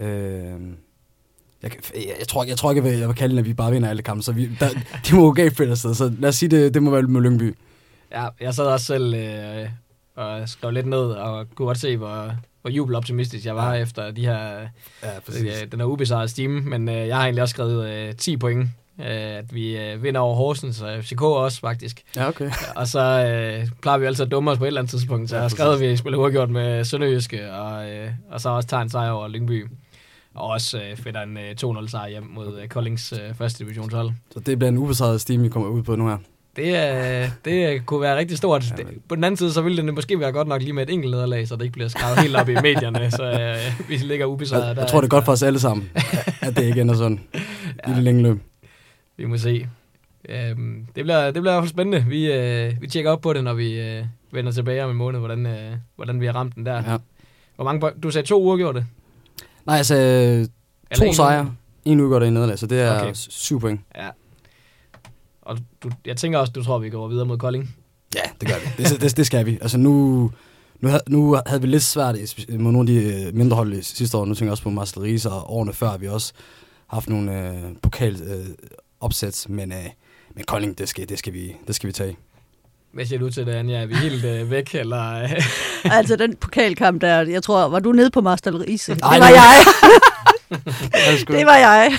Øhm, jeg, jeg, jeg, tror, jeg tror ikke, jeg vil, jeg vil kalde den, at vi bare vinder alle kampe. Så vi, der, de må gå galt på et eller andet sted. Så lad os sige, det, det må være med Lyngby. Ja, jeg sad også selv øh, og skrev lidt ned, og kunne godt se, hvor, hvor jubeloptimistisk jeg var ja. efter de her, Ja, øh, den her ubesejrede stime. Men øh, jeg har egentlig også skrevet øh, 10 point, øh, at vi øh, vinder over Horsens, og FCK også faktisk. Ja, okay. Og så øh, plejer vi altid at dumme os på et eller andet tidspunkt, så Ja, jeg har skrevet, at vi spiller uafgjort med Sønderjyske, og, øh, og så også tager en sejr over Lyngby. Og også øh, fætter en øh, 2-0 sejr hjem mod øh, Koldings øh, første divisionshold. Så det bliver en ubesejret stime, vi kommer ud på nu her. Det, øh, det kunne være rigtig stort. Det, på den anden side, så ville det måske være godt nok lige med et enkelt nederlag, så det ikke bliver skrevet helt op i medierne, så øh, vi ligger ubesejret. Jeg, der jeg tror, det er godt for os alle sammen, at det ikke ender sådan i det længe løb. Vi må se. Øhm, det, bliver, det bliver i hvert fald spændende. Vi, øh, vi tjekker op på det, når vi øh, vender tilbage om en måned, hvordan, øh, hvordan vi har ramt den der. Ja. Hvor mange, du sagde to uger gjorde det? Nej, altså to sejre, en udgjort og en nederlag, så det er okay. syv point. Ja. Og du, jeg tænker også, du tror, vi går videre mod Kolding. Ja, det gør vi. Det, det, det skal vi. Altså nu, nu, havde, nu havde vi lidt svært mod nogle af de øh, mindre hold sidste år. Nu tænker jeg også på Marcel Riese, og årene før har vi også haft nogle øh, pokal øh, opsæt, men, øh, men Kolding, det skal, det, skal vi, det skal vi tage. Hvad siger du til det, Anja? Er vi helt øh, væk, eller... altså, den pokalkamp der, jeg tror, var du nede på Marstal Riese? Det Ej, var nej. jeg. Det Det var jeg.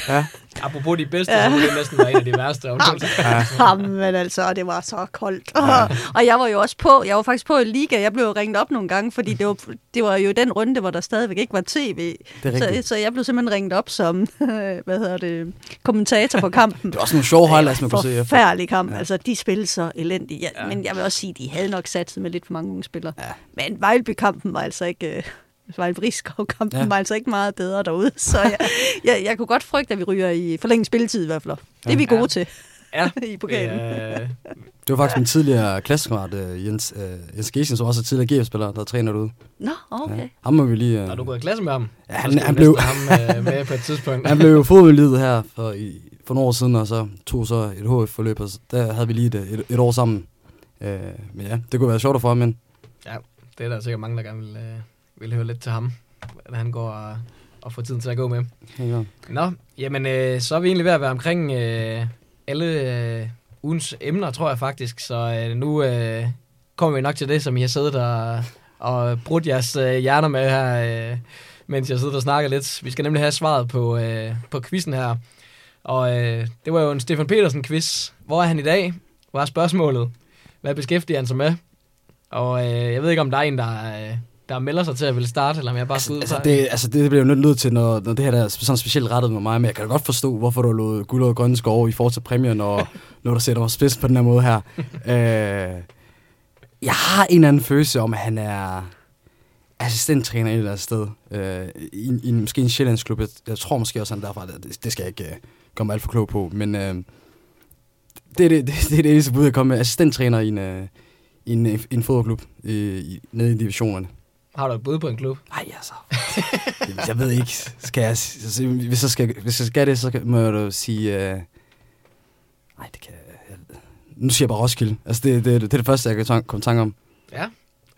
Apropos de bedste, så kunne det næsten være en af de værste. Jamen altså, det var så koldt. Ja. og jeg var jo også på, jeg var faktisk på i Liga, jeg blev ringet op nogle gange, fordi det var, det var jo den runde, hvor der stadigvæk ikke var tv. Så, så jeg blev simpelthen ringet op som, hvad hedder det, kommentator på kampen. Det var også nogle sjove highlights, man kunne se. Forfærdelig kamp. Ja. Ja. Altså, de spillede så elendigt. Ja, Ja. ja. Men jeg vil også sige, de havde nok satset med lidt for mange unge spillere. Ja. Men Vejlby-kampen var altså ikke... Øh, Vejlby kampen Ja. ja. var altså ikke meget bedre derude. Så jeg, jeg, jeg kunne godt frygte, at vi ryger i forlænget spilletid i hvert fald. Det er vi Ja. gode til Ja, i pokalen. øh, Det var faktisk min tidligere klassekammerat, øh, Jens, øh, Jens Gesen, som også er tidligere GF-spiller, der træner derude. Nå, okay. Ja. Ham må vi lige... Har du gået i klasse med ham? Ja, han- han blev- ham øh, med på et tidspunkt. Han blev jo fodboldlivet her for, i, for nogle år siden, og så tog så et HF-forløb, og så, der havde vi lige et, et, et år sammen. Øh, men ja, det kunne være sjovt at få ham ind. Ja, det er der sikkert mange, der gerne vil, øh, vil høre lidt til ham, hvordan han går og, og får tiden til at gå med. Ja. Nå, jamen øh, så er vi egentlig ved at være omkring øh, alle øh, ugens emner, tror jeg faktisk. Så øh, nu øh, kommer vi nok til det, som I har siddet og, og brudt jeres øh, hjerner med her, øh, mens jeg sidder og snakker lidt. Vi skal nemlig have svaret på, øh, på quizzen her. Og øh, det var jo en Stefan Petersen-quiz. Hvor er han i dag? Var spørgsmålet. Hvad beskæftiger han sig med? Og øh, jeg ved ikke, om der er en, der, øh, der melder sig til at ville starte, eller om jeg bare skal ud Altså, fra- det, altså, det bliver jo nødt til, når, når det her der er sådan specielt rettet med mig, men jeg kan da godt forstå, hvorfor du har lovet guld og grønne skove i forhold til præmien, når, når du sætter mig spids på den her måde her. øh, jeg har en eller anden følelse om, at han er assistenttræner et eller andet sted. Øh, i, i, måske en sjællandsklub. Jeg, jeg tror måske også, han er derfra. Det, det skal jeg ikke øh, komme alt for klog på, men øh, det, er det, det, det er det eneste bud, jeg kommer med. Assistenttræner i en, øh, i en, i en fodboldklub i, i, nede i divisionerne. Har du et bud på en klub? Nej, altså. jeg, jeg ved ikke. Skal jeg, hvis, jeg skal, hvis jeg skal det, så må jeg da sige... Øh, nej, det kan jeg... Nu siger jeg bare Roskilde. Altså, det, det, det er det første, jeg kan komme i tanke om. Ja,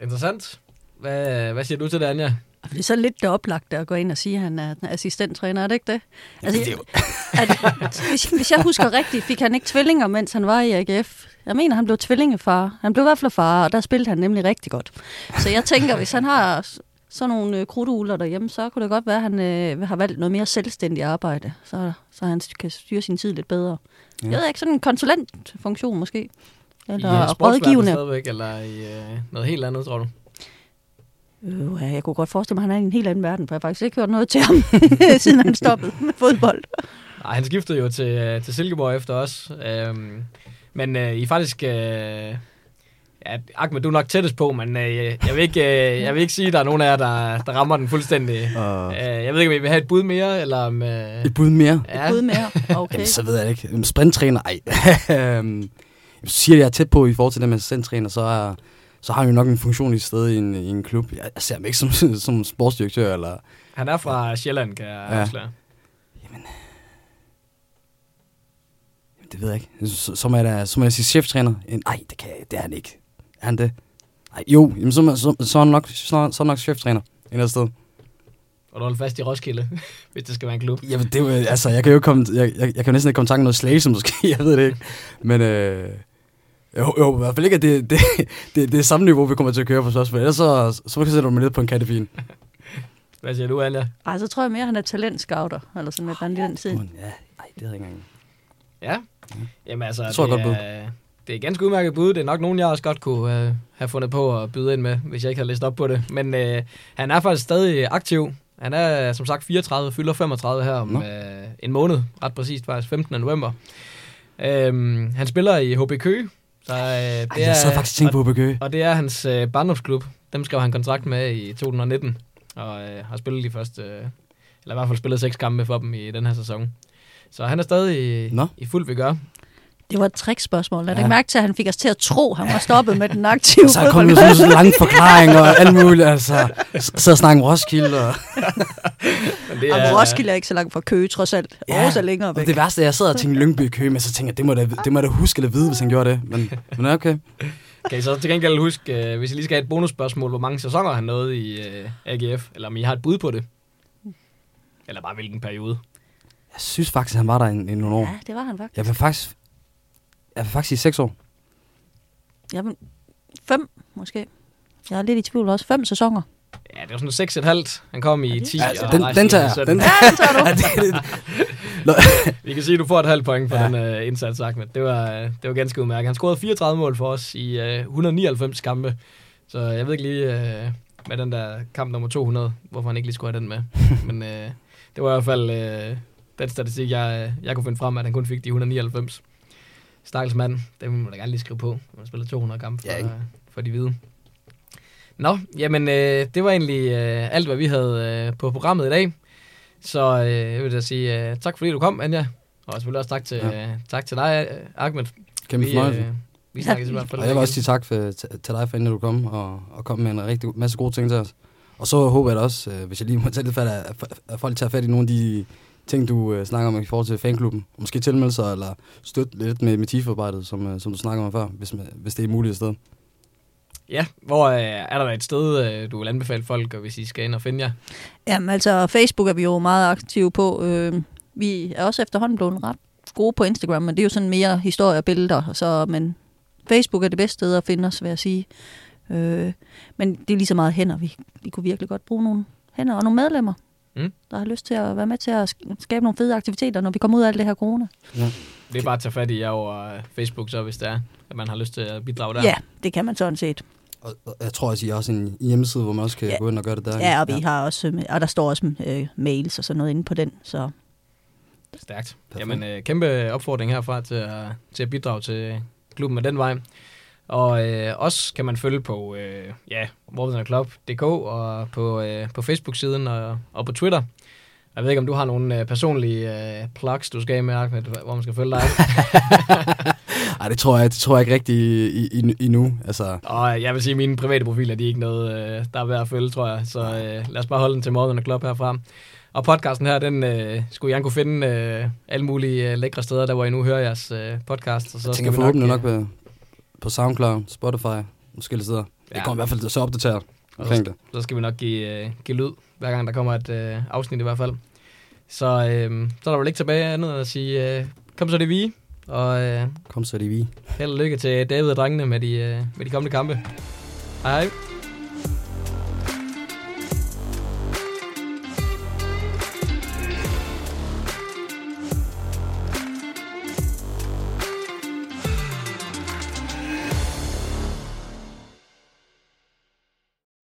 interessant. Hvad, hvad siger du til det, Anja? Det er så lidt det oplagte at gå ind og sige, at han er assistenttræner, er det ikke det? Altså, det er jo- at, hvis, hvis jeg husker rigtigt, fik han ikke tvillinger, mens han var i AGF. Jeg mener, han blev tvillingefar. Han blev i hvert fald far, og der spillede han nemlig rigtig godt. Så jeg tænker, hvis han har sådan nogle øh, krudtugler derhjemme, så kunne det godt være, at han øh, har valgt noget mere selvstændigt arbejde, så, så han kan styre sin tid lidt bedre. Ja. Jeg ved ikke, sådan en konsulentfunktion måske. Eller I sportsverdenen rådgivende. stadigvæk, eller i uh, noget helt andet, tror du? Øh, ja, jeg kunne godt forestille mig, at han er i en helt anden verden, for jeg har faktisk ikke hørt noget til ham, siden han stoppede med fodbold. Nej, han skiftede jo til, øh, til Silkeborg efter os. Øhm, men øh, I er faktisk... Øh, ja, Ahmed, du er nok tættest på, men øh, jeg, vil ikke, øh, jeg vil ikke sige, at der er nogen af jer, der, der rammer den fuldstændig. Og Øh, jeg ved ikke, om I vil have et bud mere, eller om... Øh, et bud mere. ja, Ude mere. Okay. Jamen, så ved jeg det ikke. Sprinttræner, ej. Øhm, du siger, at jeg er tæt på i forhold til det med assistenttræner, så, er, så har han jo nok en funktion i sted i en, i en klub. Jeg, jeg ser ham ikke som, som sportsdirektør, eller... han er fra Sjælland, kan jeg Ja. afsløre. Det ved jeg ikke. Så, så, må, jeg da, så må jeg sige cheftræner. Nej, det, kan, det er han ikke. Er han det? Ej, jo, jamen, så, så, så, er han nok, så, så er nok cheftræner. Et eller andet sted. Og du holder fast i Roskilde, hvis det skal være en klub. Jamen, det er jo, altså, jeg kan jo komme, jeg, jeg, jeg kan jo næsten ikke komme i tanke om noget slagelse, måske, jeg ved det ikke. Men, øh, jo, jo, i hvert fald ikke, at det, det, det, det er samme niveau, vi kommer til at køre på spørgsmål. Ellers så, så sætter du mig ned på en kattefin. Hvad siger du, Anja? Ej, så tror jeg mere, at han er talentscouter, eller sådan et eller andet i den tid. Ja, nej, det havde jeg ikke engang. Ja. Jamen altså, Det tror jeg det, godt er, det er ganske udmærket bud. Det er nok nogen, jeg også godt kunne øh, have fundet på at byde ind med, hvis jeg ikke havde læst op på det. Men øh, han er faktisk stadig aktiv. Han er som sagt 34, fylder 35 her om øh, en måned, ret præcist faktisk, 15. november. Øhm, han spiller i HB Køge. Så, øh, det Ej, jeg sad faktisk og tænkte på Bøgø. og det er hans øh, barndomsklub. Dem skrev han kontrakt med i 2019. Og øh, har spillet de første, øh, eller i hvert fald spillet seks kampe for dem i den her sæson. Så han er stadig Nå. i fuld vigør. Det var et trickspørgsmål. Lad Ja. ja. mærke til, at han fik os til at tro, at han var stoppet med den aktive Så er kommet med sådan en lang forklaring og alt muligt, altså. S- Sidder og snakker om Roskilde og... Men det Ja. Roskilde er ikke så langt fra Køge, trods alt. Ja, Aarhus er længere Og væk. det værste er, at jeg sad og tænkte Lyngby Køge, men så tænker jeg, det må, da, det må jeg da huske eller vide, hvis han gjorde det. Men, men okay. Kan I så til gengæld huske, øh, hvis I lige skal have et bonusspørgsmål, hvor mange sæsoner han nåede i øh, AGF, eller om I har et bud på det? Eller bare hvilken periode? Jeg synes faktisk, han var der i, i nogle år. Ja, det var han faktisk. Jeg vil faktisk... Jeg vil faktisk sige seks år. Jeg vil, fem, måske. Jeg er lidt i tvivl også. Fem sæsoner. Ja, det var sådan seks et halvt. Han kom i 10. Ja, og den, den tager jeg. 17. Den, Ja, den tager du. Ja, det, det, Vi kan sige, at du får et halvt point for ja. Den uh, indsats, Ahmed. Det var, det var ganske udmærket. Han scorede 34 mål for os i uh, 199 kampe. Så jeg ved ikke lige uh, med den der kamp nummer 200, hvorfor han ikke lige skulle have den med. Men uh, det var i hvert fald uh, den statistik, jeg, jeg kunne finde frem, at han kun fik de 199. Stakkels mand, det må man da gerne lige skrive på. Man spiller 200 kampe for, Ja, ikke? for de hvide. Nå, jamen øh, det var egentlig øh, alt, hvad vi havde øh, på programmet i dag. Så øh, jeg vil da sige øh, tak, fordi du kom, Anja. Og selvfølgelig også tak til, ja. Øh, tak til dig, øh, Ahmed. kæmpe vi, fornøjelse. øh, vi snakkes i hvert fald. Og jeg vil også sige tak for, til, dig, for inden du kom, og, og kom med en rigtig masse gode ting til os. Og så håber jeg da også, øh, hvis jeg lige må tage lidt fat at, at folk tager fat i nogle af de ting, du øh, snakker om i forhold til fanklubben. Måske tilmelde sig, eller støtte lidt med, med TIF-arbejdet, som, øh, som du snakker om før, hvis, man- hvis det er muligt et sted. Ja, hvor øh, er der et sted, øh, du vil anbefale folk, og hvis I skal ind og finde jer? Jamen altså, Facebook er vi jo meget aktive på. Øh, vi er også efterhånden blevet ret gode på Instagram, men det er jo sådan mere historie og billeder. Så, men Facebook er det bedste sted at finde os, vil jeg sige. Øh, men det er lige så meget hænder. Vi, vi kunne virkelig godt bruge nogle hænder og nogle medlemmer, Mm. der har lyst til at være med til at sk- skabe nogle fede aktiviteter, når vi kommer ud af alt det her corona. Det er bare at tage fat i jer over øh, Facebook, så hvis det er, at man har lyst til at bidrage der. Ja, det kan man sådan set. Og, og jeg tror også, I har også en hjemmeside, hvor man også kan Ja. ja. gå ind og gøre det der. Ja, og vi har også, øh, og der står også øh, mails og sådan noget inde på den, så Stærkt. Perfekt. Jamen, øh, kæmpe opfordring herfra til at, til at bidrage til klubben med den vej. Og øh, også kan man følge på øh, ja, Club.dk og på, øh, på Facebook-siden og, og på Twitter. Jeg ved ikke, om du har nogle øh, personlige øh, plugs, du skal af med, Ahmed, hvor man skal følge dig. Ej, det tror jeg, det tror jeg ikke rigtigt i, i, i, endnu. Altså, og jeg vil sige, at mine private profiler, de er ikke noget, øh, der er værd at følge, tror jeg. Så øh, lad os bare holde den til Modern Club herfra. Og podcasten her, den øh, skulle jeg kunne finde øh, alle mulige øh, lækre steder, der hvor I nu hører jeres øh, podcast. Og så jeg tænker forhåbentlig nok, øh, nok på, SoundCloud, Spotify, forskellige steder. Ja. Det kommer i hvert fald så opdateret omkring det. Så skal vi nok give, øh, give lyd, hver gang der kommer et øh, afsnit i hvert fald. Så, øh, så er der vel ikke tilbage andet end at sige, øh, kom så det vi, og øh, Kom så det vi. held og lykke til David og drengene med de, øh, med de kommende kampe. Hej hej.